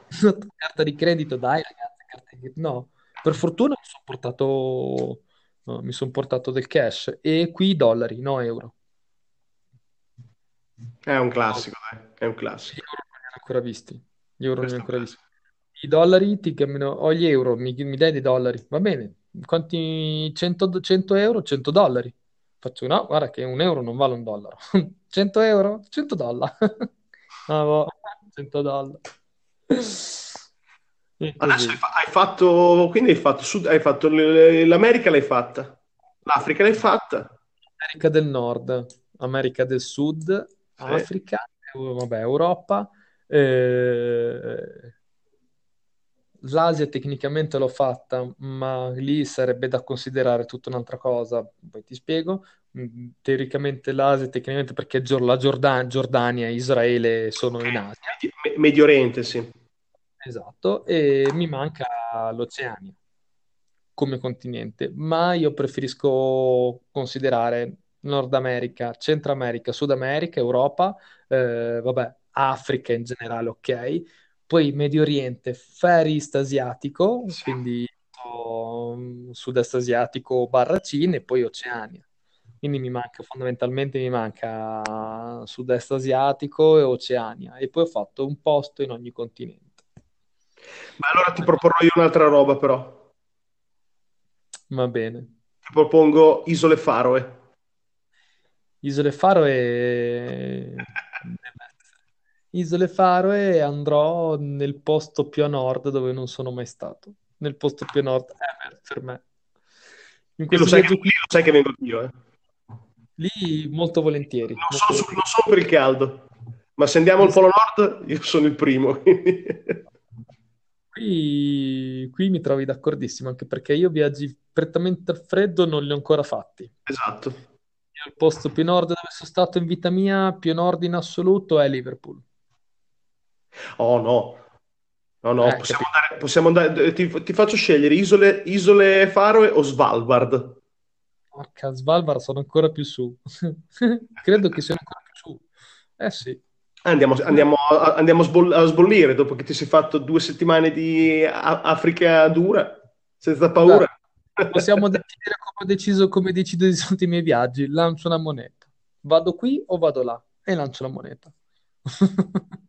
carta di credito, dai ragazzi, di... no. Per fortuna mi sono portato, no, mi son portato del cash e qui dollari, no euro. È un classico, dai. È un classico. Gli euro non li ho ancora visti. Gli euro non li ho ancora visti. I dollari ti cambiano, ho gli euro, mi, mi dai dei dollari, va bene, quanti 100, 100 euro, 100 dollari. Faccio no, guarda che un euro non vale un dollaro. 100 euro, 100 dollari. no, 100 dollari. Adesso hai, fatto, quindi hai fatto, sud, hai fatto l'America l'hai fatta, l'Africa l'hai fatta. America del Nord, America del Sud, sì. Africa, vabbè, Europa, eh, L'Asia tecnicamente l'ho fatta, ma lì sarebbe da considerare tutta un'altra cosa. Poi ti spiego. Mm, teoricamente l'Asia, tecnicamente perché la Giordan- Giordania e Israele sono in Asia. Medio Oriente, sì. Esatto, e mi manca l'Oceania come continente, ma io preferisco considerare Nord America, Centro America, Sud America, Europa, eh, vabbè, Africa in generale, ok poi Medio Oriente, Far East asiatico, sì. quindi um, sud-est asiatico barra Cina e poi Oceania. Quindi mi manca fondamentalmente mi manca sud-est asiatico e Oceania e poi ho fatto un posto in ogni continente. Ma allora ti proporrò io un'altra roba però. Va bene. Ti propongo Isole Faroe. Isole Faroe Isole Faroe andrò nel posto più a nord dove non sono mai stato. Nel posto più a nord ever per me. In questo lo sai, che, qui, lo sai che vengo io, eh? Lì molto volentieri. Non, molto sono, volentieri. non sono per il caldo, ma se andiamo al Polo Nord io sono il primo. Qui, qui, mi trovi d'accordissimo, anche perché io viaggi prettamente al freddo non li ho ancora fatti. Esatto. Io il posto più nord dove sono stato in vita mia, più nord in assoluto, è Liverpool. Oh no, no, no, eh, possiamo, andare, possiamo andare, ti, ti, faccio scegliere isole, isole Faroe o Svalbard. Porca, Svalbard sono ancora più su. Credo che siano ancora più su. Eh sì. Andiamo, andiamo, andiamo a, sboll- a, sbollire dopo che ti sei fatto due settimane di Africa dura, senza paura. Dai, possiamo decidere come ho deciso, come decido di tutti i miei viaggi. Lancio una moneta. Vado qui o vado là? E lancio la moneta.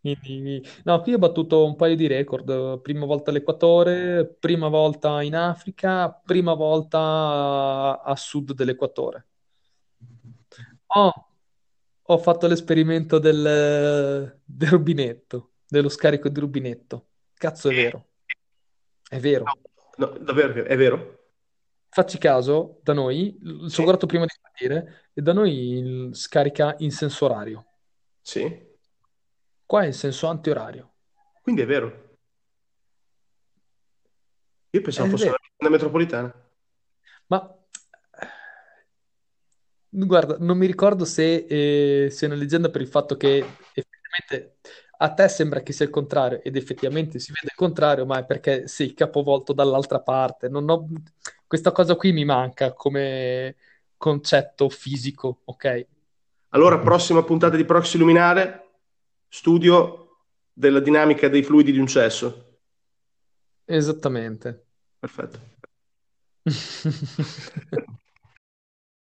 Quindi, no, qui ho battuto un paio di record. Prima volta all'Equatore, prima volta in Africa, prima volta a, sud dell'Equatore. Oh, ho fatto l'esperimento del, del rubinetto, dello scarico di rubinetto. Cazzo, è vero. È vero. No, no, davvero, è vero? Facci caso, da noi, sono guardato prima di partire, e da noi scarica in senso orario. Sì. Qua è in senso antiorario. Quindi è vero. Io pensavo È fosse vero, una metropolitana. ma guarda, non mi ricordo se eh, sia una leggenda per il fatto che effettivamente a te sembra che sia il contrario ed effettivamente si vede il contrario, ma è perché sei capovolto dall'altra parte. Non ho- Questa cosa qui mi manca come concetto fisico, ok? Allora, prossima puntata di Proxy Luminare, studio della dinamica dei fluidi di un cesso. Esattamente. Perfetto.